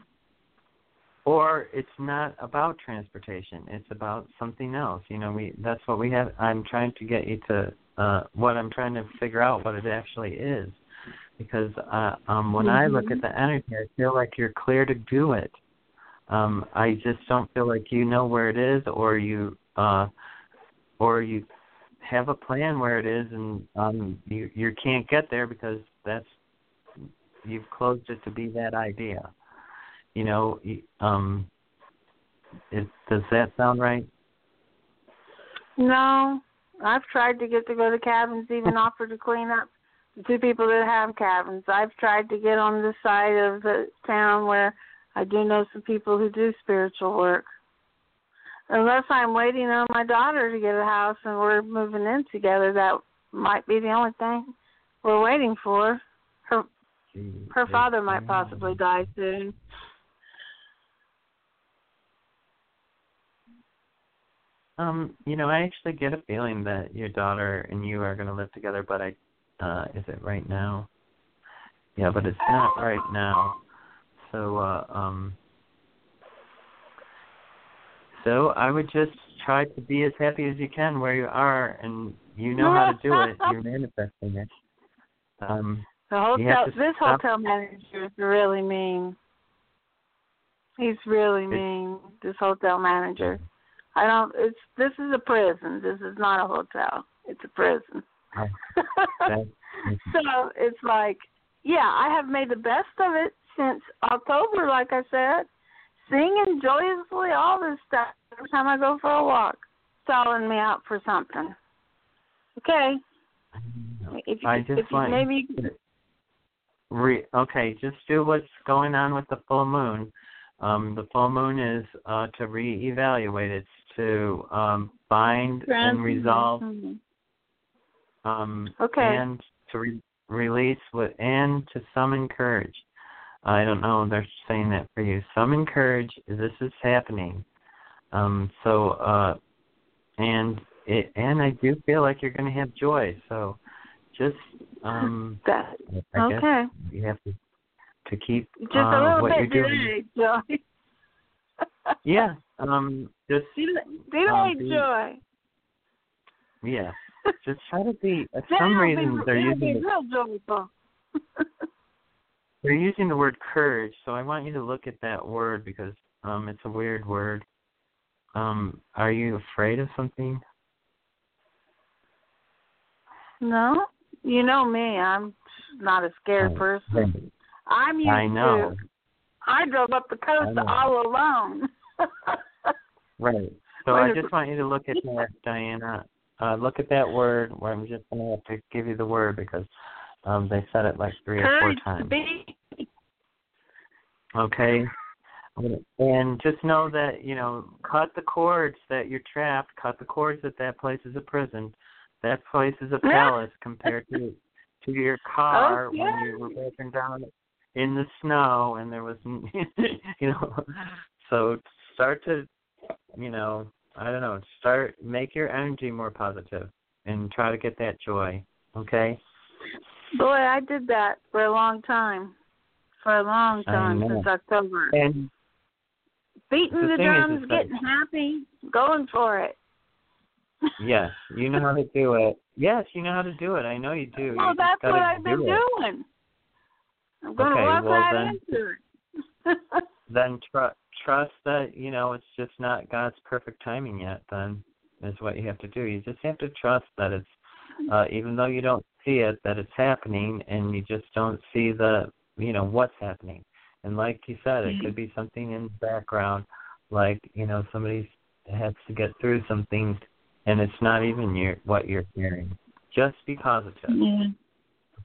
Or it's not about transportation it's about something else. You know we that's what we have i'm trying to get you to uh what i'm trying to figure out what it actually is. Because uh um when i look at the energy i feel like you're clear to do it. Um i just don't feel like you know where it is or you uh or you have a plan where it is and um you you can't get there because that's you've closed it to be that idea you know, y- um, is, does that sound right? No, I've tried to get to go to cabins, even offered to clean up the two people that have cabins. I've tried to get on the side of the town where I do know some people who do spiritual work. Unless I'm waiting on my daughter to get a house and we're moving in together, that might be the only thing we're waiting for. Her her father might possibly die soon. Um, you know, I actually get a feeling that your daughter and you are going to live together, but I, uh, is it right now? Yeah, but it's not right now. So, uh, um, so I would just try to be as happy as you can where you are, and you know how to do it. You're manifesting it. Um, The hotel this stop- hotel manager is really mean. He's really mean, this hotel manager. I don't it's this is a prison. This is not a hotel. It's a prison. Oh, so it's like yeah, I have made the best of it since October, like I said. Singing joyously, all this stuff every time I go for a walk. Stalling me out for something. Okay. If you, I just if you, want maybe Re- okay, just do what's going on with the full moon. Um, the full moon is uh, to reevaluate. It's to um, bind and resolve, um, Okay. and to re- release with, and to summon courage. I don't know. They're saying that for you. Summon courage. This is happening. Um, so, uh, and it, and I do feel like you're going to have joy. So, just um, That I okay. you have to to keep Just uh, a little what bit you're doing. Joy. Yeah, um, just Delayed Um, the- joy. yeah, just try to be. For some reason, be, they're using the, they're using the word courage. So I want you to look at that word because um, it's a weird word. Um, are you afraid of something? no, you know me. I'm not a scared Oh, person. I'm used I know. to. I drove up the coast all alone. Right. So I just want you to look at that, Diana. Uh, look at that word. Where I'm just gonna have to give you the word because um, they said it like three or four times. Okay. And just know that, you know, cut the cords that you're trapped, cut the cords that that place is a prison. That place is a palace compared to to your car when you were breaking down in the snow and there was you know so start to you know, I don't know, start make your energy more positive and try to get that joy. Okay? Boy, I did that for a long time. For a long time since October. And Beating the the, drums, getting happy, going for it. yes, you know how to do it. Yes, you know how to do it. I know you do. Well, you that's what I've been do doing. I'm going to Okay, walk well right then- into it. then tr- trust that you know it's just not God's perfect timing yet. Then is what you have to do. You just have to trust that it's uh, even though you don't see it, that it's happening, and you just don't see the you know what's happening. And like you said, it could be something in the background, like you know somebody has to get through something, and it's not even your what you're hearing. Just be positive. Yeah.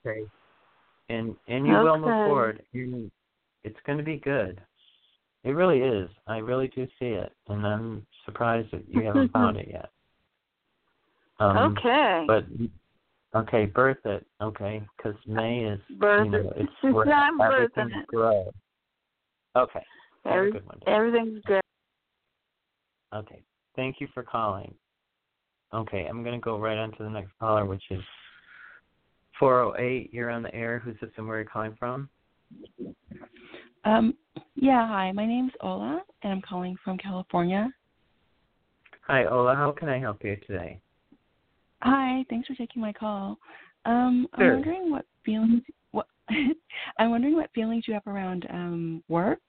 Okay. And and you will move forward. You, it's going to be good. It really is. I really do see it, and I'm surprised that you haven't found it yet. Um, okay. But okay, birth it. Okay, because May is Birth you know, it. it's where I'm birthing everything it. grows. Okay. Every, good one. everything's good. Okay. Thank you for calling. Okay, I'm going to go right on to the next caller, which is 408. You're on the air. Who's this and where are you calling from? Um, yeah, hi. My name's Ola, and I'm calling from California. Hi, Ola. How can I help you today? Hi, thanks for taking my call. Um, Sure. I'm wondering what feelings what I'm wondering what feelings you have around um work,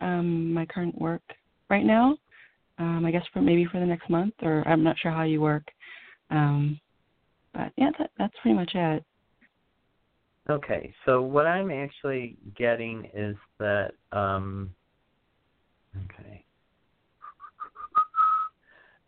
um, my current work right now. Um, I guess for maybe for the next month, or I'm not sure how you work. Um, but yeah, that, that's pretty much it. Okay, so what I'm actually getting is that, um, okay,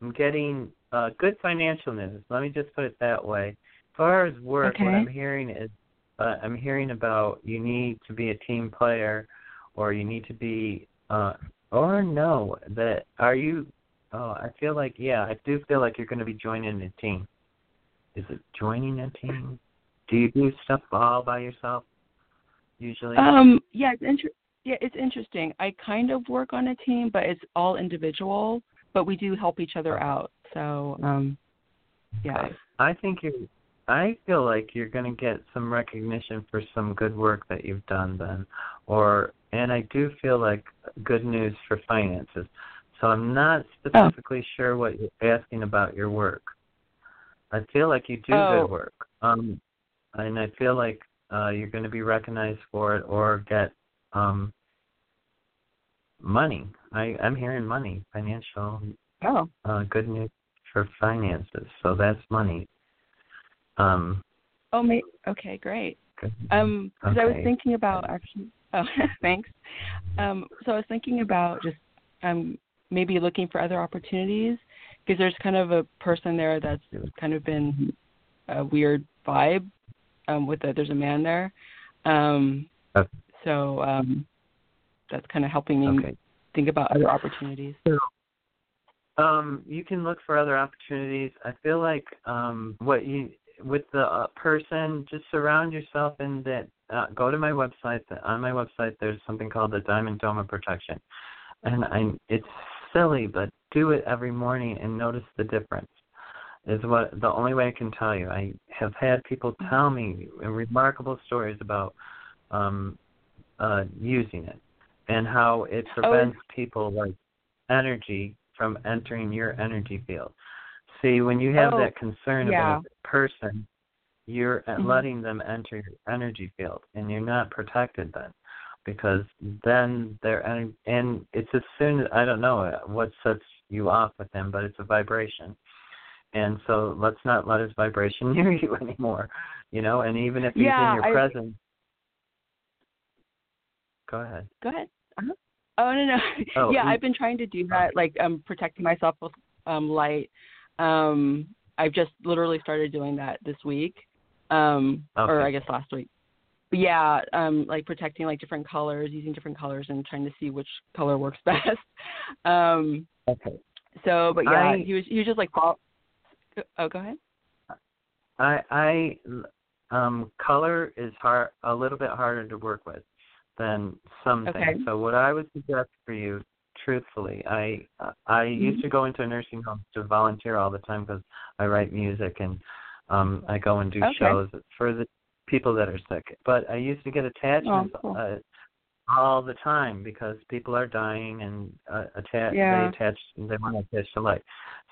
I'm getting uh, good financial news. Let me just put it that way. As far as work, what I'm hearing is uh, I'm hearing about you need to be a team player, or you need to be, uh, or no, that are you? Oh, I feel like yeah, I do feel like you're going to be joining a team. Is it joining a team? Do you do stuff all by yourself? Usually. Um, yeah, it's inter- yeah, it's interesting. I kind of work on a team, but it's all individual. But we do help each other out. So, um, yeah. I think you I feel like you're going to get some recognition for some good work that you've done then or and I do feel like good news for finances. So I'm not specifically sure what you're asking about your work. I feel like you do Oh. good work. Um and I feel like uh you're going to be recognized for it or get um money. I I'm hearing money, financial Oh. uh, good news for finances. So that's money. Um, Oh, may- okay, great. good. Um, because I was thinking about actually. Oh, thanks. Um, so I was thinking about just um maybe looking for other opportunities because there's kind of a person there that's kind of been a weird vibe. Um, with the, there's a man there. Um, Okay. so um, that's kind of helping me Okay. think about other opportunities. Um, you can look for other opportunities. I feel like um, what you with the uh, person, just surround yourself in that. Uh, go to my website. On my website, there's something called the Diamond Dome of Protection, and I. It's silly, but do it every morning and notice the difference. Is what the only way I can tell you. I have had people tell me remarkable stories about um, uh, using it and how it prevents people like energy from entering your energy field. See, when you have Oh, that concern yeah. about a person, you're Mhm. letting them enter your energy field, and you're not protected then, because then they're ener- and it's as soon as I don't know uh, what sets you off with them, but it's a vibration, and so let's not let his vibration near you anymore, you know. And even if he's Yeah, in your I- presence, go ahead. Go ahead. Uh-huh. Oh no no. Oh, yeah, I've been trying to do that, like um protecting myself with um light. Um I've just literally started doing that this week. Um or I guess last week. But yeah, um like protecting like different colors, using different colors and trying to see which color works best. um Okay. so but yeah, I- he was he was just like fall Oh, go ahead. I I um color is hard a little bit harder to work with than some Okay. things. So what I would suggest for you, truthfully, I I used to go into a nursing homes to volunteer all the time because I write music and um I go and do Okay. shows for the people that are sick. But I used to get attachments Oh, cool. uh, all the time because people are dying and uh, attach Yeah. they attach they want to attach to light.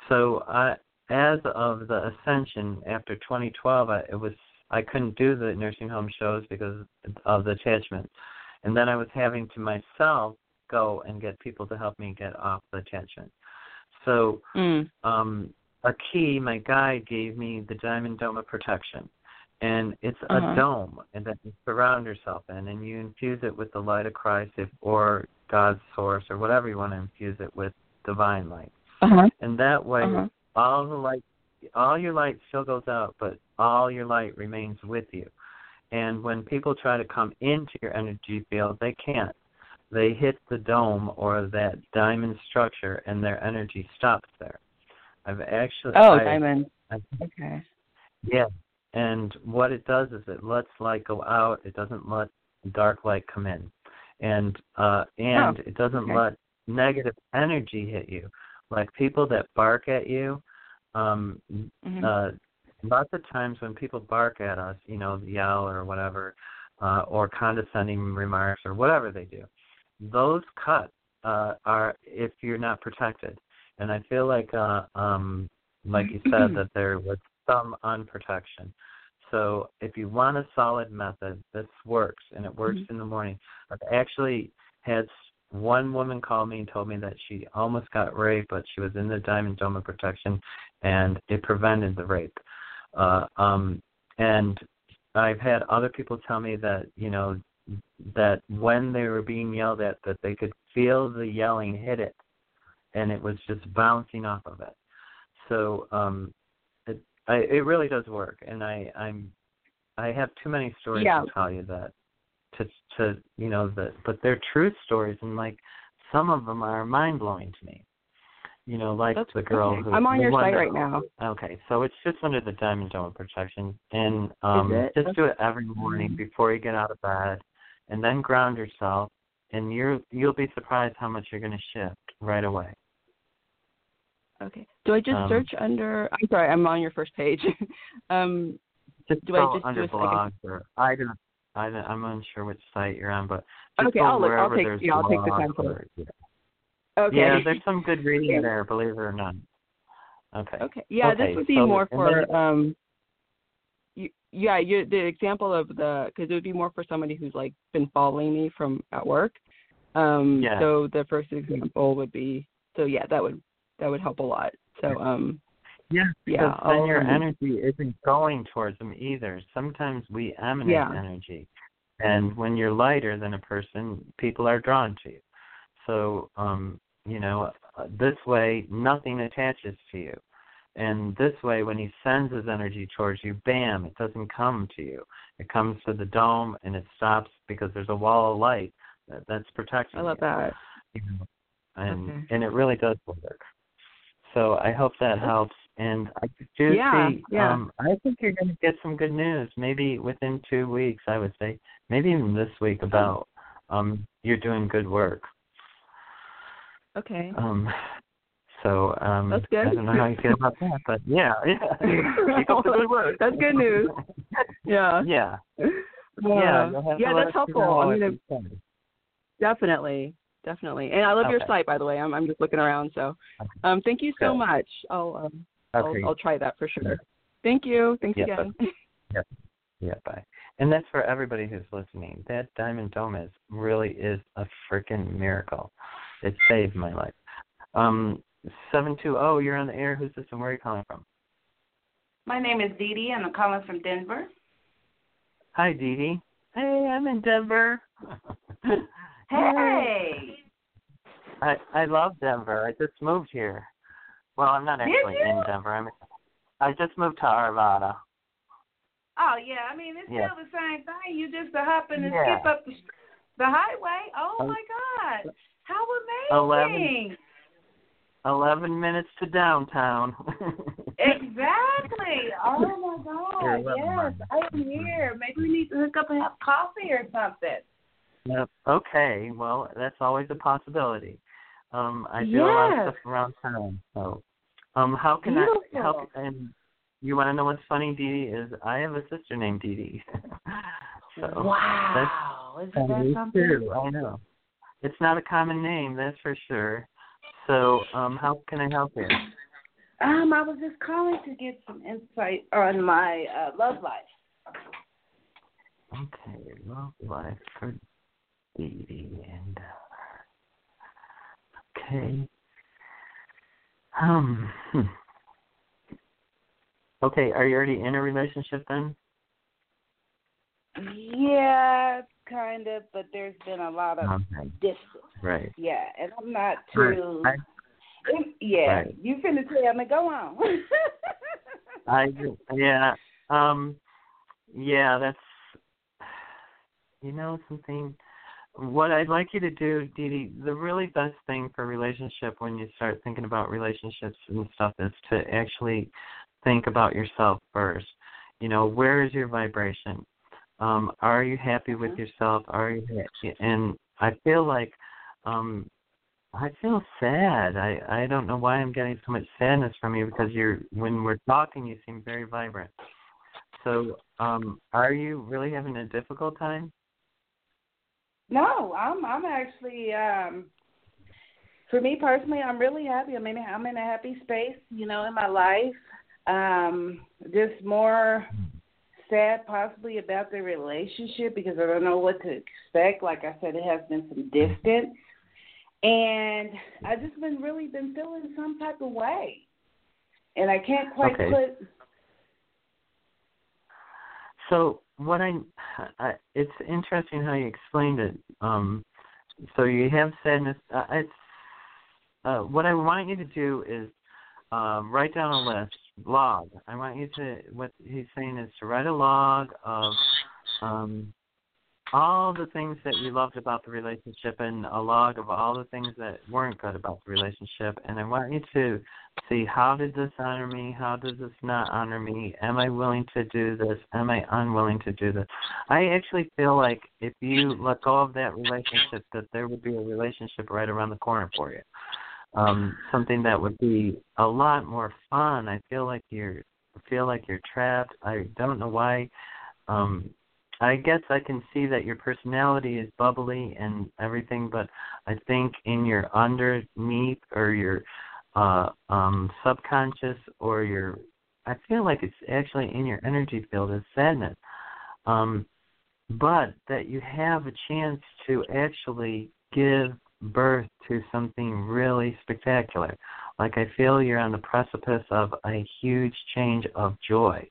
So I as of the ascension after 2012, I, it was I couldn't do the nursing home shows because of the attachment, and then I was having to myself go and get people to help me get off the attachment. So Mm. um a key my guide gave me the diamond dome of protection and it's Uh-huh. a dome and that you surround yourself in and you infuse it with the light of christ if, or god's source or whatever you want to infuse it with divine light Uh-huh. and that way Uh-huh. All the light all your light still goes out but all your light remains with you and when people try to come into your energy field they can't they hit the dome or that diamond structure and their energy stops there i've actually Oh, I- diamond. I- Okay. yeah. And what it does is it lets light go out. It doesn't let dark light come in. And uh and Oh, it doesn't okay. let negative energy hit you. Like people that bark at you, um Mhm. uh lots of times when people bark at us, you know, yell or whatever, uh or condescending remarks or whatever they do, those cuts uh are if you're not protected. And I feel like uh um like you said that there was some unprotection. So if you want a solid method, this works and it works Mhm. in the morning. I've actually had one woman called me and told me that she almost got raped, but she was in the Diamond Dome of Protection, and it prevented the rape. Uh, um, and I've had other people tell me that you know that when they were being yelled at, that they could feel the yelling hit it, and it was just bouncing off of it. So um, it I, it really does work, and I I'm I have too many stories Yeah. to tell you that to to you know that but they're truth stories and like some of them are mind blowing to me. You know, like That's the girl okay. who I'm on your site right now. Okay, so it's just under the diamond dome protection, and um, just do it every morning Mhm. before you get out of bed, and then ground yourself, and you're you'll be surprised how much you're going to shift right away. Okay. Do I just Um, search under? I'm sorry, I'm on your first page. um, Just Do I just do under a second- or I don't I I'm unsure which site you're on, but just Okay, I'll look- I'll take- yeah, I'll take the time to or- yeah. okay. Yeah, there's some good reading Okay. there, believe it or not. Okay. Okay. Yeah, Okay, this would be so- more for then- um. You, yeah, you the example of the because it would be more for somebody who's like been following me from at work. Um. Yeah. So the first example would be so yeah that would that would help a lot. So um. Yeah, Yeah, because then your energy isn't going towards them either. Sometimes we emanate Yeah. energy, and when you're lighter than a person, people are drawn to you. So, um, you know, uh, this way nothing attaches to you, and this way when he sends his energy towards you, bam, it doesn't come to you. It comes to the dome and it stops because there's a wall of light that, that's protecting I love you. that. you know, and Okay. and it really does work. So I hope that helps. And I do Yeah, see. yeah. Um, I think you're going to get some good news. Maybe within two weeks, I would say. Maybe even this week about um you're doing good work. Okay. Um, so um, That's good. I don't know how you feel about that, but yeah, yeah. Keep up the good work. That's good news. Yeah. yeah. Uh, yeah. Yeah, that's helpful. know I if mean, you definitely, definitely. And I love your site, by the way. I'm I'm just looking around. So, um, thank you so Good. much. I'll um, Okay. I'll, I'll try that for sure. Thank you. Thanks Yeah, again. Yep. Yeah, bye. And that's for everybody who's listening. That diamond dome is really is a freaking miracle. It saved my life. Um, seven two zero. You're on the air. Who's this and where are you calling from? My name is Dee Dee, and I'm calling from Denver. Hi, Dee Dee. Hey, I'm in Denver. Hey! I I love Denver. I just moved here. Well, I'm not actually in Denver. I'm. I just moved to Arvada. Oh yeah, I mean it's Yeah. still the same thing. You just hop and Yeah. skip up the the highway. Oh Um, my God! How amazing! Eleven minutes to downtown. Exactly. Oh my God! Yes, I am here. Maybe we need to hook up and have coffee or something. Yep. Okay. Well, that's always a possibility. Um, I do a lot of stuff around town. So, um, how can I Beautiful. help? And you want to know what's funny, Dee Dee? Is I have a sister named Dee Dee. so Wow! That's that me something? too. I know. It's not a common name, that's for sure. So, um, how can I help you? Um, I was just calling to get some insight on my uh, love life. Okay, love life for Dee Dee and uh, Okay. Um. Hmm. Okay, are you already in a relationship then? Yeah, kind of, but there's been a lot of Okay. distance. Right. Yeah, and I'm not Right. too. I, yeah, Right. you finna tell me. Go on. I yeah. Um yeah, that's you know something what I'd like you to do, Dee Dee, the really best thing for relationship when you start thinking about relationships and stuff is to actually think about yourself first. You know, where is your vibration? Um, are you happy with yourself? Are you happy? And I feel like um I feel sad. I I don't know why I'm getting so much sadness from you because you're when we're talking you seem very vibrant. So, um are you really having a difficult time? No, I'm. I'm actually. um For me personally, I'm really happy. I mean. I'm in a happy space. You know, in my life. Um, just more sad, possibly about the relationship because I don't know what to expect. Like I said, it has been some distance. and I just been really been feeling some type of way, and I can't quite Okay. put. So what I, I it's interesting how you explained it. Um, so you have sadness. Uh, it's uh, what I want you to do is um, write down a list, log. I want you to what he's saying is to write a log of um, all the things that we loved about the relationship and a log of all the things that weren't good about the relationship. And I want you to see how did this honor me? How does this not honor me? Am I willing to do this? Am I unwilling to do this? I actually feel like if you let go of that relationship, that there would be a relationship right around the corner for you. Um, something that would be a lot more fun. I feel like you're feel like you're trapped. I don't know why. Um, I guess I can see that your personality is bubbly and everything, but I think in your underneath or your uh um subconscious or your I feel like it's actually in your energy field is sadness. Um but that you have a chance to actually give birth to something really spectacular. Like I feel you're on the precipice of a huge change of joy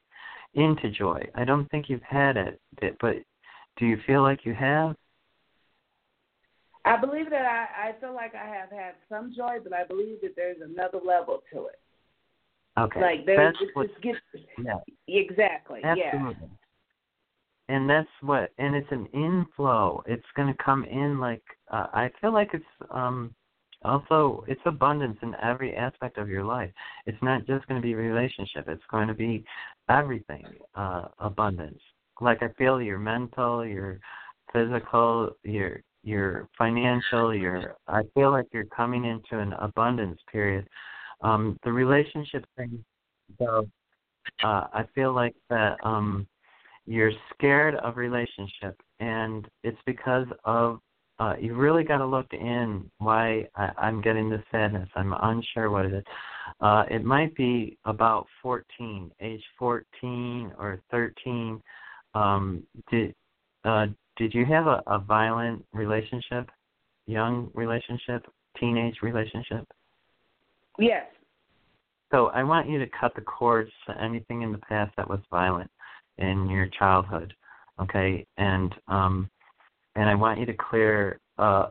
into joy. I don't think you've had it, but do you feel like you have? I believe that I, I feel like I have had some joy, but I believe that there's another level to it. Okay. Like there's that's what, just gets yeah. exactly. Yeah. And that's what and it's an inflow. It's going to come in like uh, I feel like it's um also it's abundance in every aspect of your life. It's not just going to be relationship. It's going to be everything uh abundance. Like I feel your mental, your physical, your your financial, your I feel like you're coming into an abundance period. Um the relationship thing so uh I feel like that um you're scared of relationship and it's because of uh you really got to look in why I, I'm getting this sadness. I'm unsure what it is. Uh it might be about 14, age 14 or 13. Um did uh did you have a, a violent relationship? Young relationship, teenage relationship? Yes. So I want you to cut the cords to anything in the past that was violent in your childhood, okay? And um and I want you to clear uh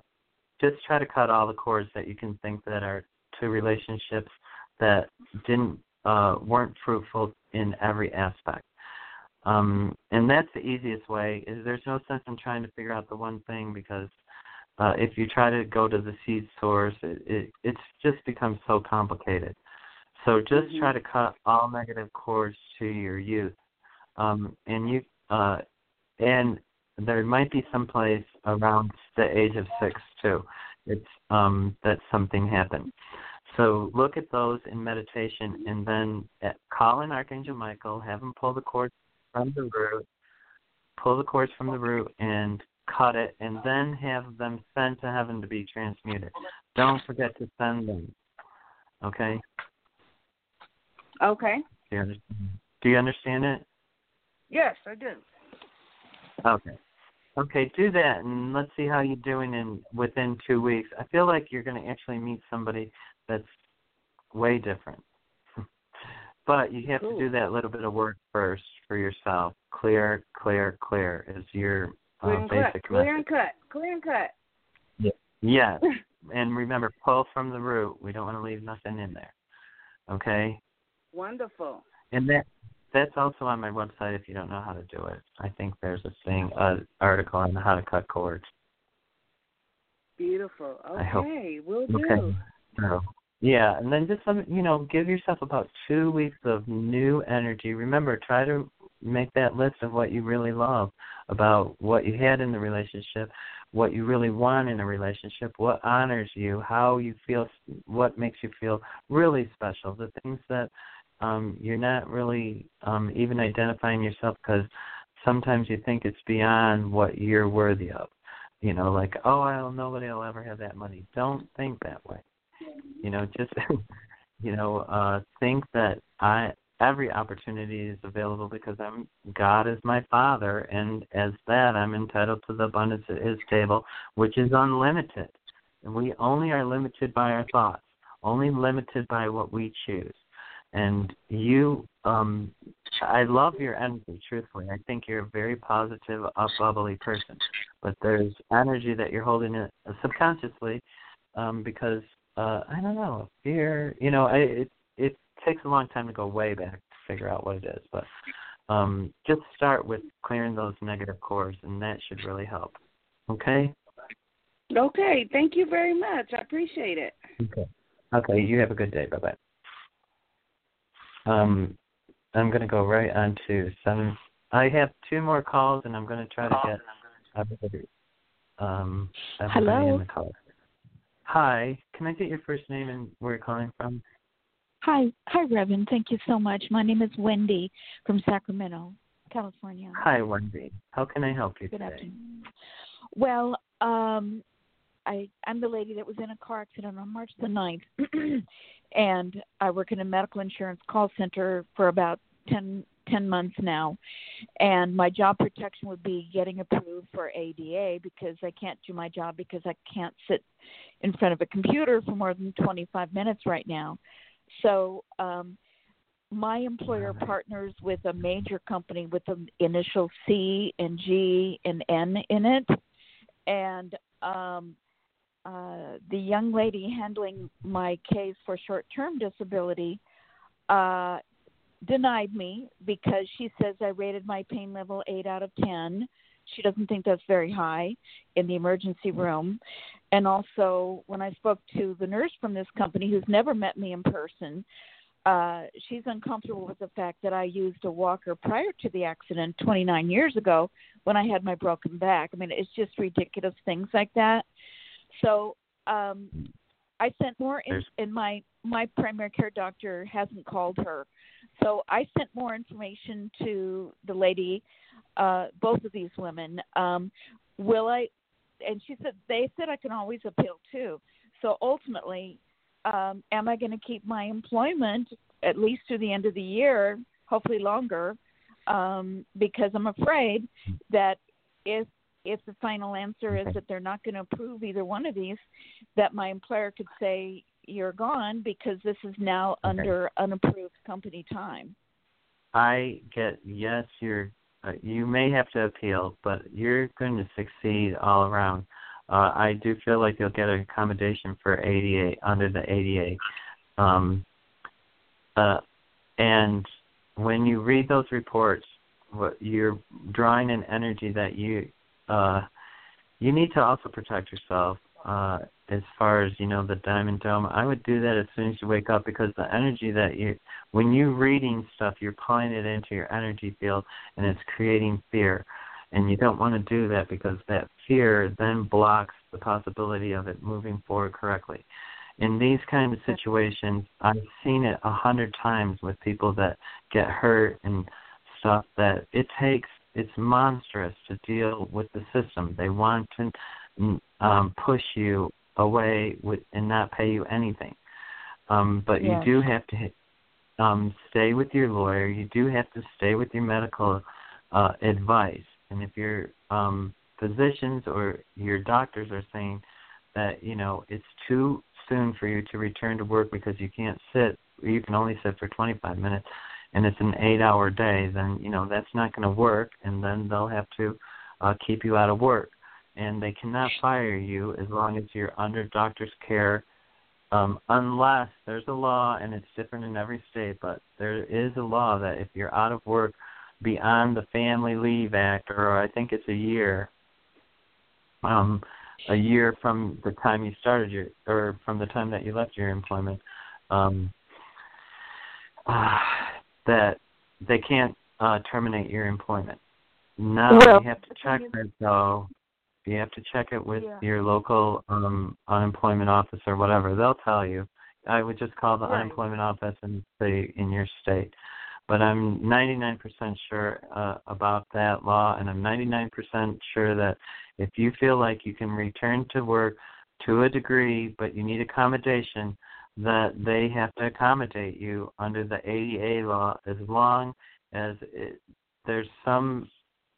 just try to cut all the cords that you can think that are to relationships that didn't uh weren't fruitful in every aspect. Um and that's the easiest way is there's no sense in trying to figure out the one thing because uh if you try to go to the seed source it, it it's just becomes so complicated. So just Mhm. try to cut all negative cords to your youth. Um, and you uh, and there might be some place around the age of six too. It's um, that something happened. So look at those in meditation, and then uh, call in Archangel Michael, have him pull the cords from the root, pull the cords from the root, and cut it, and then have them sent to heaven to be transmuted. Don't forget to send them. Okay. Okay. Do you understand, do you understand it? Yes, I do. Okay. Okay, do that, and let's see how you're doing in within two weeks. I feel like you're going to actually meet somebody that's way different, but you have Cool. to do that little bit of work first for yourself. Clear, clear, clear is your Clear uh, and cut. basic Clear message. and cut. Clear and cut. Yes, and remember, pull from the root. We don't want to leave nothing in there. Okay, Wonderful. and that that's also on my website if you don't know how to do it. I think there's a thing, uh, article on how to cut cords. Beautiful. Okay, we'll do. Okay. So, yeah, and then just some, you know, give yourself about two weeks of new energy. Remember, try to make that list of what you really love, about what you had in the relationship, what you really want in a relationship, what honors you, how you feel, what makes you feel really special, the things that um you're not really um even identifying yourself because sometimes you think it's beyond what you're worthy of. You know, like, oh, I'll nobody will ever have that money. Don't think that way. You know, just you know, uh think that I every opportunity is available because I'm God is my father and as that I'm entitled to the abundance at his table, which is unlimited. And we only are limited by our thoughts, only limited by what we choose. And you um I love your energy, truthfully. I think you're a very positive, up bubbly person. But there's energy that you're holding in subconsciously um because uh I don't know, fear you know, I it it takes a long time to go way back to figure out what it is, but um just start with clearing those negative cords and that should really help. Okay? Okay, thank you very much. I appreciate it. Okay. Okay, you have a good day. Bye bye. Um I'm gonna go right on to seven I have two more calls and I'm gonna try to get everybody um everybody Hello? in the call. Hi, can I get your first name and where you're calling from? Hi, hi, Reverend. Thank you so much. My name is Wendy from Sacramento, California. Hi, Wendy. How can I help you Good today? afternoon. Well, um, I I'm the lady that was in a car accident on March the ninth, and I work in a medical insurance call center for about ten ten months now, and my job protection would be getting approved for ADA because I can't do my job because I can't sit in front of a computer for more than 25 minutes right now. So um, my employer partners with a major company with the initial C and G and N in it, and um, uh, the young lady handling my case for short-term disability uh, denied me because she says I rated my pain level eight out of ten. She doesn't think that's very high in the emergency room. And also, when I spoke to the nurse from this company who's never met me in person, uh, she's uncomfortable with the fact that I used a walker prior to the accident 29 years ago when I had my broken back. I mean, it's just ridiculous things like that. So um, I sent more, in, and my my primary care doctor hasn't called her. So I sent more information to the lady, uh, both of these women. Um, will I? And she said they said I can always appeal too. So ultimately, um, am I going to keep my employment at least to the end of the year, hopefully longer? Um, because I'm afraid that if if the final answer is that they're not going to approve either one of these, that my employer could say you're gone because this is now under unapproved company time. I get yes, you're uh, you may have to appeal, but you're going to succeed all around. Uh, I do feel like you'll get an accommodation for ADA under the ADA. Um, uh, and when you read those reports, what you're drawing an energy that you uh, you need to also protect yourself. Uh, as far as you know, the diamond dome, I would do that as soon as you wake up because the energy that you, when you're reading stuff, you're pulling it into your energy field and it's creating fear. And you don't want to do that because that fear then blocks the possibility of it moving forward correctly. In these kind of situations, I've seen it a hundred times with people that get hurt and stuff that it takes it's monstrous to deal with the system. They want to um, push you away with and not pay you anything. Um, but Yes. you do have to um, stay with your lawyer. You do have to stay with your medical uh, advice. And if you're um, physicians or your doctors are saying that you know it's too soon for you to return to work because you can't sit you can only sit for 25 minutes and it's an 8 hour day then you know that's not going to work and then they'll have to uh keep you out of work. And they cannot fire you as long as you're under doctor's care um unless there's a law and it's different in every state but there is a law that if you're out of work beyond the family leave act or i think it's a year um a year from the time you started your or from the time that you left your employment um uh, that they can't uh terminate your employment. No, Well, you have to check it though. You have to check it with Yeah. your local um unemployment office or whatever. They'll tell you. I would just call the Right. unemployment office and say in your state. But i'm 99% sure uh, about that law and i'm 99% sure that if you feel like you can return to work to a degree but you need accommodation that they have to accommodate you under the ADA law as long as it, there's some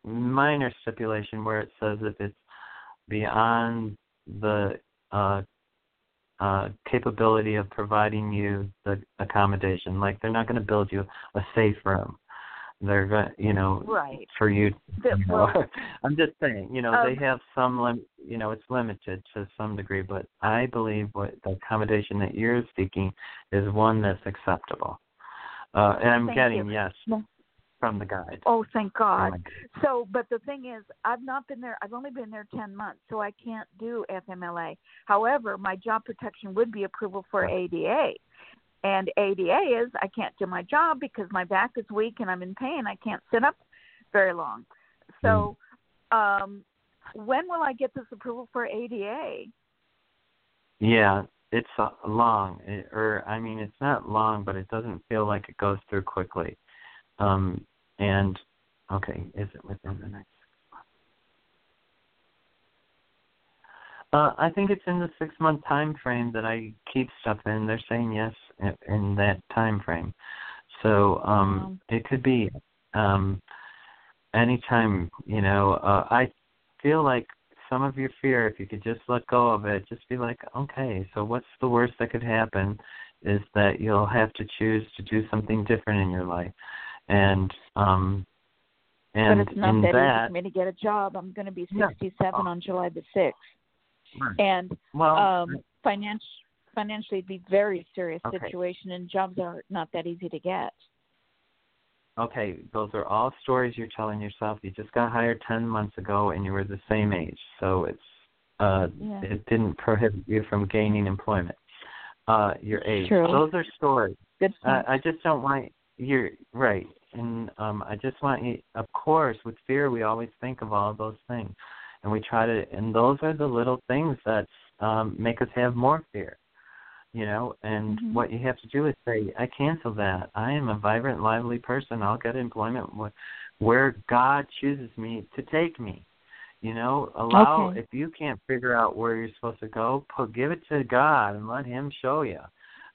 minor stipulation where it says if it's beyond the uh, uh, capability of providing you the accommodation. Like they're not going to build you a safe room. They're you know, Right. for you. You know, well- I'm just saying, you know, Um, they have some lim- you know, it's limited to some degree, but I believe what the accommodation that you're seeking is one that's acceptable. Uh, and I'm getting you. yes from the guide. Oh, thank God. So, but the thing is, I've not been there. I've only been there ten months, so I can't do FMLA. However, my job protection would be approval for ADA, and ADA is I can't do my job because my back is weak and I'm in pain. I can't sit up very long. So, um, when will I get this approval for ADA? Yeah, it's uh, long, it, or I mean, it's not long, but it doesn't feel like it goes through quickly. Um, and okay, is it within the next? Uh, I think it's in the six month time frame that I keep stuff in. They're saying yes in, in that time frame, so um, it could be um, anytime. You know, uh, I feel like some of your fear, if you could just let go of it, just be like, okay, so what's the worst that could happen? Is that you'll have to choose to do something different in your life, and um, and but it's not in that, that, easy for me to get a job. I'm going to be Yeah. 67 on July the 6th. Right. and well, um financial financially it'd be very serious Okay. situation and jobs are not that easy to get okay, those are all stories you're telling yourself. You just got hired ten months ago, and you were the same age, so it's uh, Yeah. it didn't prohibit you from gaining employment. Uh, your age. True. Those are stories. good I. I just don't want you're right, and um, I just want you. Of course, with fear, we always think of all of those things, and we try to. And those are the little things that um, make us have more fear. You know, and Mhm. what you have to do is say, "I cancel that. I am a vibrant, lively person. I'll get employment wh- where God chooses me to take me." You know, allow Okay. if you can't figure out where you're supposed to go, put give it to God and let Him show you.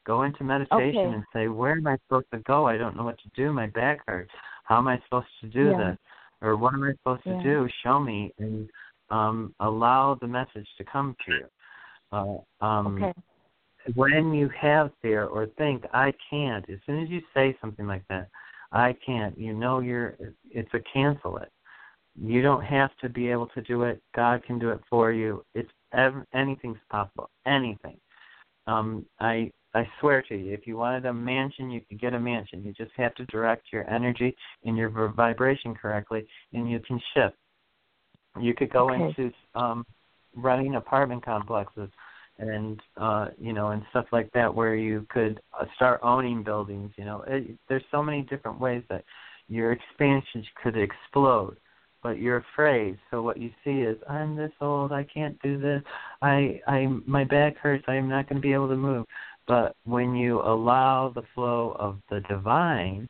Go into meditation Okay. and say, "Where am I supposed to go? I don't know what to do. My back hurts. How am I supposed to do Yeah. this? Or what am I supposed Yeah. to do? Show me." And um, allow the message to come to you. Uh, um, okay when you have fear or think I can't, as soon as you say something like that, I can't, you know you're it's a cancel it. You don't have to be able to do it. God can do it for you. It's ev- anything's possible. Anything. Um I I swear to you, if you wanted a mansion, you could get a mansion. You just have to direct your energy and your vibration correctly, and you can shift. You could go Okay. into um running apartment complexes and uh you know and stuff like that where you could uh, start owning buildings you know it, there's so many different ways that your expansion could explode but you're afraid. So what you see is i'm this old i can't do this i i my back hurts i'm not going to be able to move. But when you allow the flow of the divine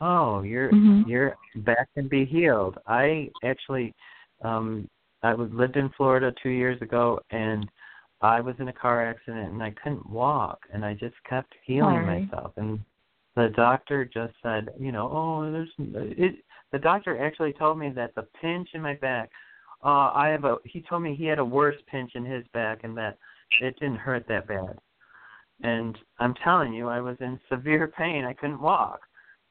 oh your Mhm. your back can be healed. I actually um i was lived in florida two years ago and I was in a car accident and I couldn't walk and I just kept healing Sorry. myself and the doctor just said, you know, oh, there's it the doctor actually told me that the pinch in my back uh, I have a. He told me he had a worse pinch in his back, and that it didn't hurt that bad. And I'm telling you, I was in severe pain. I couldn't walk.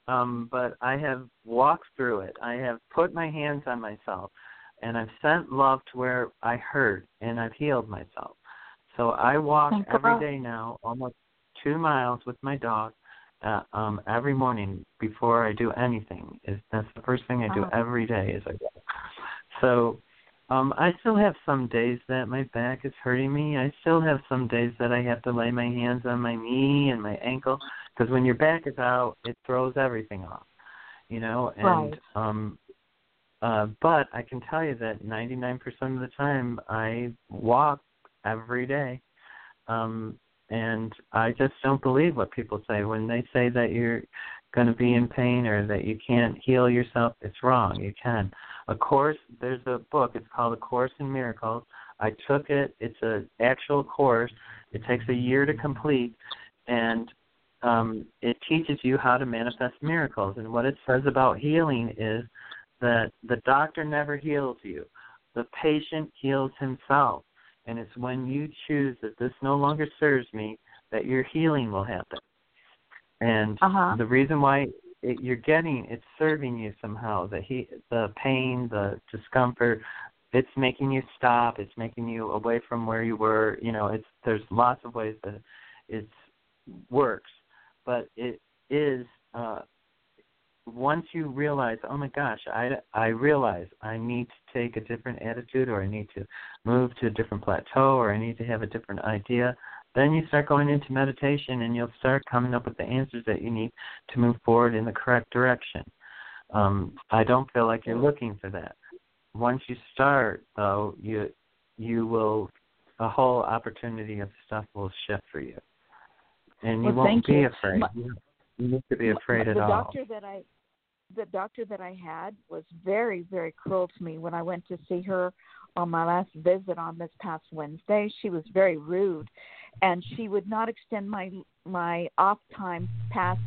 Um, but I have walked through it. I have put my hands on myself, and I've sent love to where I hurt, and I've healed myself. So I walk Thank every God. day now, almost two miles with my dog, uh, um, every morning before I do anything. Is that's the first thing I do Wow. every day is I walk. So um, I still have some days that my back is hurting me. I still have some days that I have to lay my hands on my knee and my ankle because when your back is out, it throws everything off, you know. And Right. um, uh, but I can tell you that 99% of the time I walk every day. Um, and I just don't believe what people say when they say that you're going to be in pain or that you can't heal yourself. It's wrong. You can. A course. There's a book. It's called A Course in Miracles. I took it. It's an actual course. It takes a year to complete, and um, it teaches you how to manifest miracles. And what it says about healing is that the doctor never heals you. The patient heals himself. And it's when you choose that this no longer serves me that your healing will happen. And Uh-huh. the reason why it, you're getting it's serving you somehow. The he, the pain, the discomfort, it's making you stop. It's making you away from where you were. You know, it's there's lots of ways that it works, but it is uh, once you realize, oh my gosh, I I realize I need to take a different attitude, or I need to move to a different plateau, or I need to have a different idea. Then you start going into meditation, and you'll start coming up with the answers that you need to move forward in the correct direction. Um, I don't feel like you're looking for that. Once you start, though, you you will a whole opportunity of stuff will shift for you, and you Well, won't be you. afraid. My- you you need to be afraid at all. The doctor that I the doctor that I had was very very cruel to me when I went to see her on my last visit on this past Wednesday. She was very rude and she would not extend my my off time past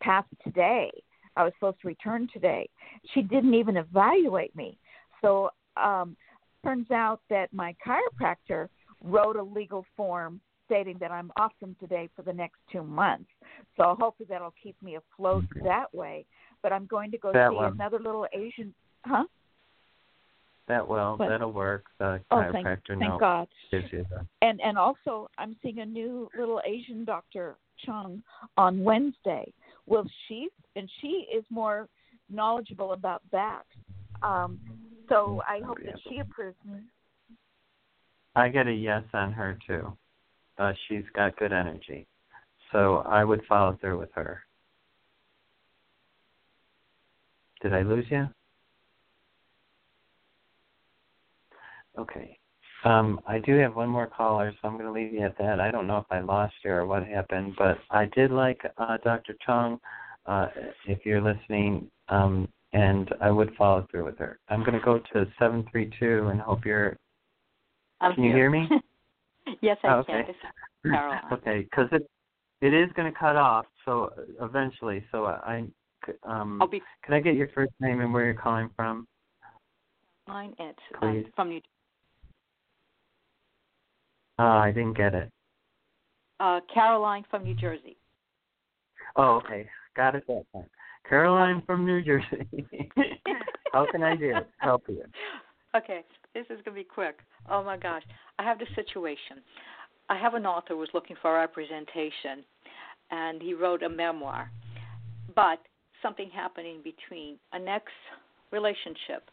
past today. I was supposed to return today. She didn't even evaluate me. So um turns out that my chiropractor wrote a legal form stating that I'm off from today for the next two months. So hopefully that'll keep me afloat that way. But I'm going to go That see one. another little Asian huh? That will What? that'll work. The Oh, thank- chiropractor thank no God. gives you the And and also I'm seeing a new little Asian doctor Chung on Wednesday. Well she and she is more knowledgeable about that. Um so I hope that she approves me. I get a yes on her too. Uh, she's got good energy, so I would follow through with her. Did I lose you? Okay. Um, I do have one more caller, so I'm going to leave you at that. I don't know if I lost you or what happened, but I did like uh, Dr. Chung, uh, if you're listening, um, and I would follow through with her. I'm going to go to 732 and hope you're. I'm can you here. hear me? yes, I Oh, okay. can. This is Caroline. Okay, because it it is going to cut off so eventually. So I um I'll be can I get your first name and where you're calling from? fine. It's Please. um, from New Uh, I didn't get it. uh, Caroline from New Jersey. Oh, okay, got it that time. Caroline from New Jersey. How can I do help you? Okay, this is gonna be quick. Oh my gosh, I have this situation. I have an author who was looking for a representation, and he wrote a memoir. But something happened in between. An ex relationship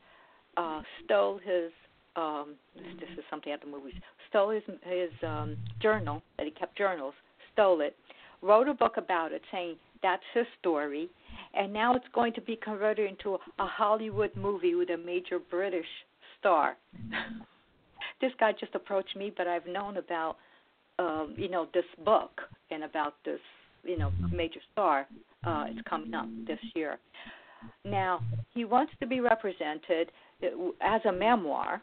uh, stole his. Um, this, this is something at the movies. Stole his his um, journal that he kept journals. Stole it. Wrote a book about it, saying that's his story, and now it's going to be converted into a Hollywood movie with a major British star. this guy just approached me, but I've known about um, you know this book and about this you know major star. Uh, it's coming up this year. Now he wants to be represented uh, as a memoir.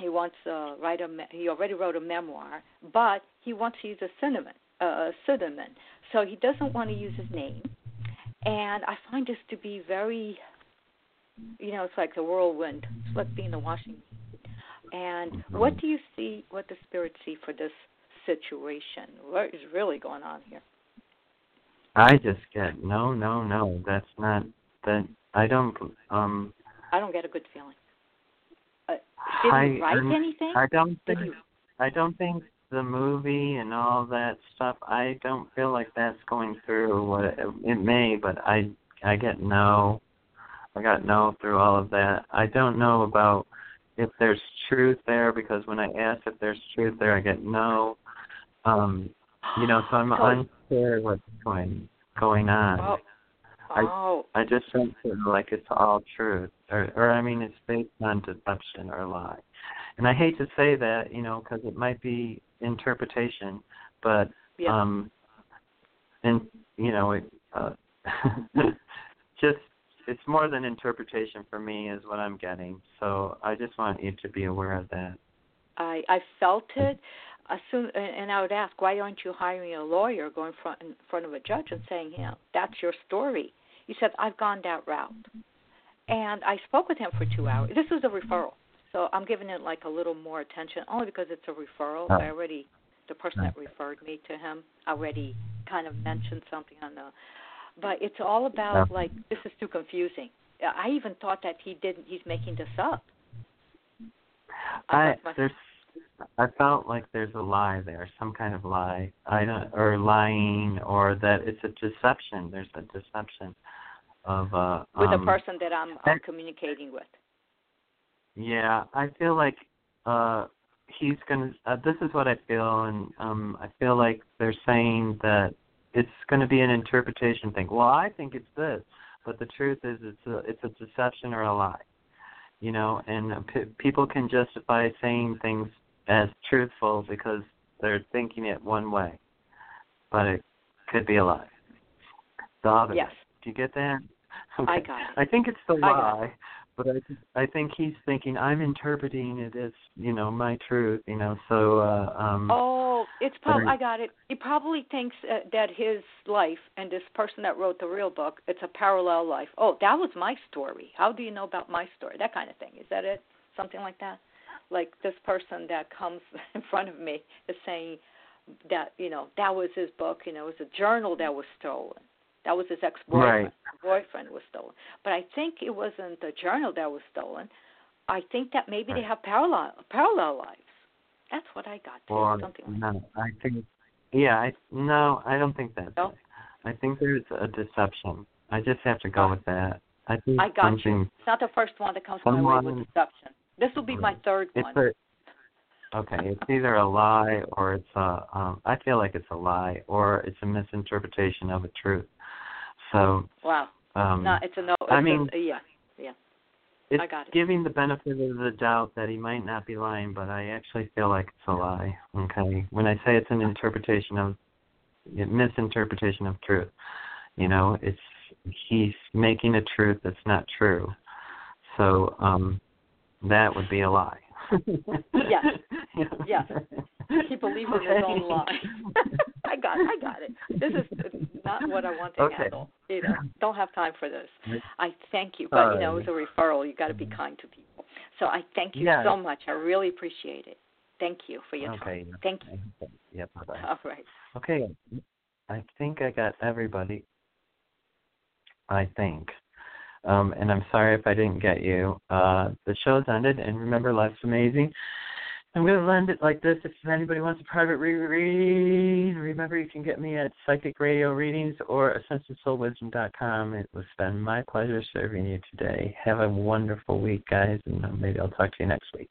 He wants to write a. He already wrote a memoir, but he wants to use a pseudonym. Uh, pseudonym. So he doesn't want to use his name. And I find this to be very, you know, it's like the whirlwind. It's like being the washing And what do you see? What the spirits see for this situation? What is really going on here? I just get no, no, no. That's not that. I don't. Um. I don't get a good feeling. Uh, did I, he write um, anything? I don't think. I don't think the movie and all that stuff. I don't feel like that's going through. What it, it may, but I. I get no. I got no through all of that. I don't know about if there's truth there because when I ask if there's truth there, I get no. Um, you know, so I'm So- unsure what's going going on. Oh. I- Oh. I just don't feel like it's all truth, or, or I mean, it's based on deception or lie. And I hate to say that, you know, because it might be interpretation, but Yeah. um, and you know, it, uh, just it's more than interpretation for me, is what I'm getting. So I just want you to be aware of that. I I felt it. As soon, and and I would ask, why aren't you hiring a lawyer, going front in front of a judge and saying, you know, that's your story? He said, I've gone that route, and I spoke with him for two hours. This was a referral, so I'm giving it like a little more attention, only because it's a referral. I already, the person that referred me to him already kind of mentioned something on the, but it's all about like this is too confusing. I even thought that he didn't. He's making this up. I my- there's I felt like there's a lie there, some kind of lie. I don't or lying or that it's a deception. There's a deception of uh with um, the person that I'm, I'm communicating with. Yeah, I feel like uh he's going to uh, this is what I feel and um I feel like they're saying that it's going to be an interpretation thing. Well, I think it's this, but the truth is it's a it's a deception or a lie. You know, and uh, p- people can justify saying things as truthful because they're thinking it one way, but it could be a lie. The. Yes. Do you get that? I got it. I think it's the lie, but I I think he's thinking I'm interpreting it as you know my truth. You know, so uh, um. Oh, it's probably I got it. He probably thinks uh, that his life and this person that wrote the real book, it's a parallel life. Oh, that was my story. How do you know about my story? That kind of thing. Is that it? Something like that? Like this person that comes in front of me is saying that, you know, that was his book, you know, it was a journal that was stolen. That was his ex boyfriend. Right. Boyfriend was stolen. But I think it wasn't the journal that was stolen. I think that maybe they have parallel parallel lives. That's what I got to. Or something like no, I think. Yeah, I no, I don't think that's No? it. I think there's a deception. I just have to go with that. I think I got something. you. It's not the first one that comes my way with deception. This will be my third It's one. a okay. It's either a lie or it's a. Um, I feel like it's a lie or it's a misinterpretation of a truth. So. Wow. Um, no, it's a no. It's I mean, a, yeah, yeah. it's I got it. giving the benefit of the doubt that he might not be lying, but I actually feel like it's a lie. Okay, when I say it's an interpretation of a misinterpretation of truth, you know, it's he's making a truth that's not true. So um that would be a lie. Yes. Yes. He believes in his own lie. I got, I got it. This is not what I want to Okay. handle. You know, don't have time for this. I thank you, but you know, it was a referral. You got to be kind to people. So I thank you Yeah. so much. I really appreciate it. Thank you for your Okay. time. Thank you. Yep. Bye. All right. Okay. I think I got everybody. I think. Um, and I'm sorry if I didn't get you. Uh, the show's ended, and remember, life's amazing. I'm going to end it like this. If anybody wants a private reread, remember you can get me at Psychic Radio Readings or AscensionSoulWisdom.com. It was been my pleasure serving you today. Have a wonderful week, guys, and uh, maybe I'll talk to you next week.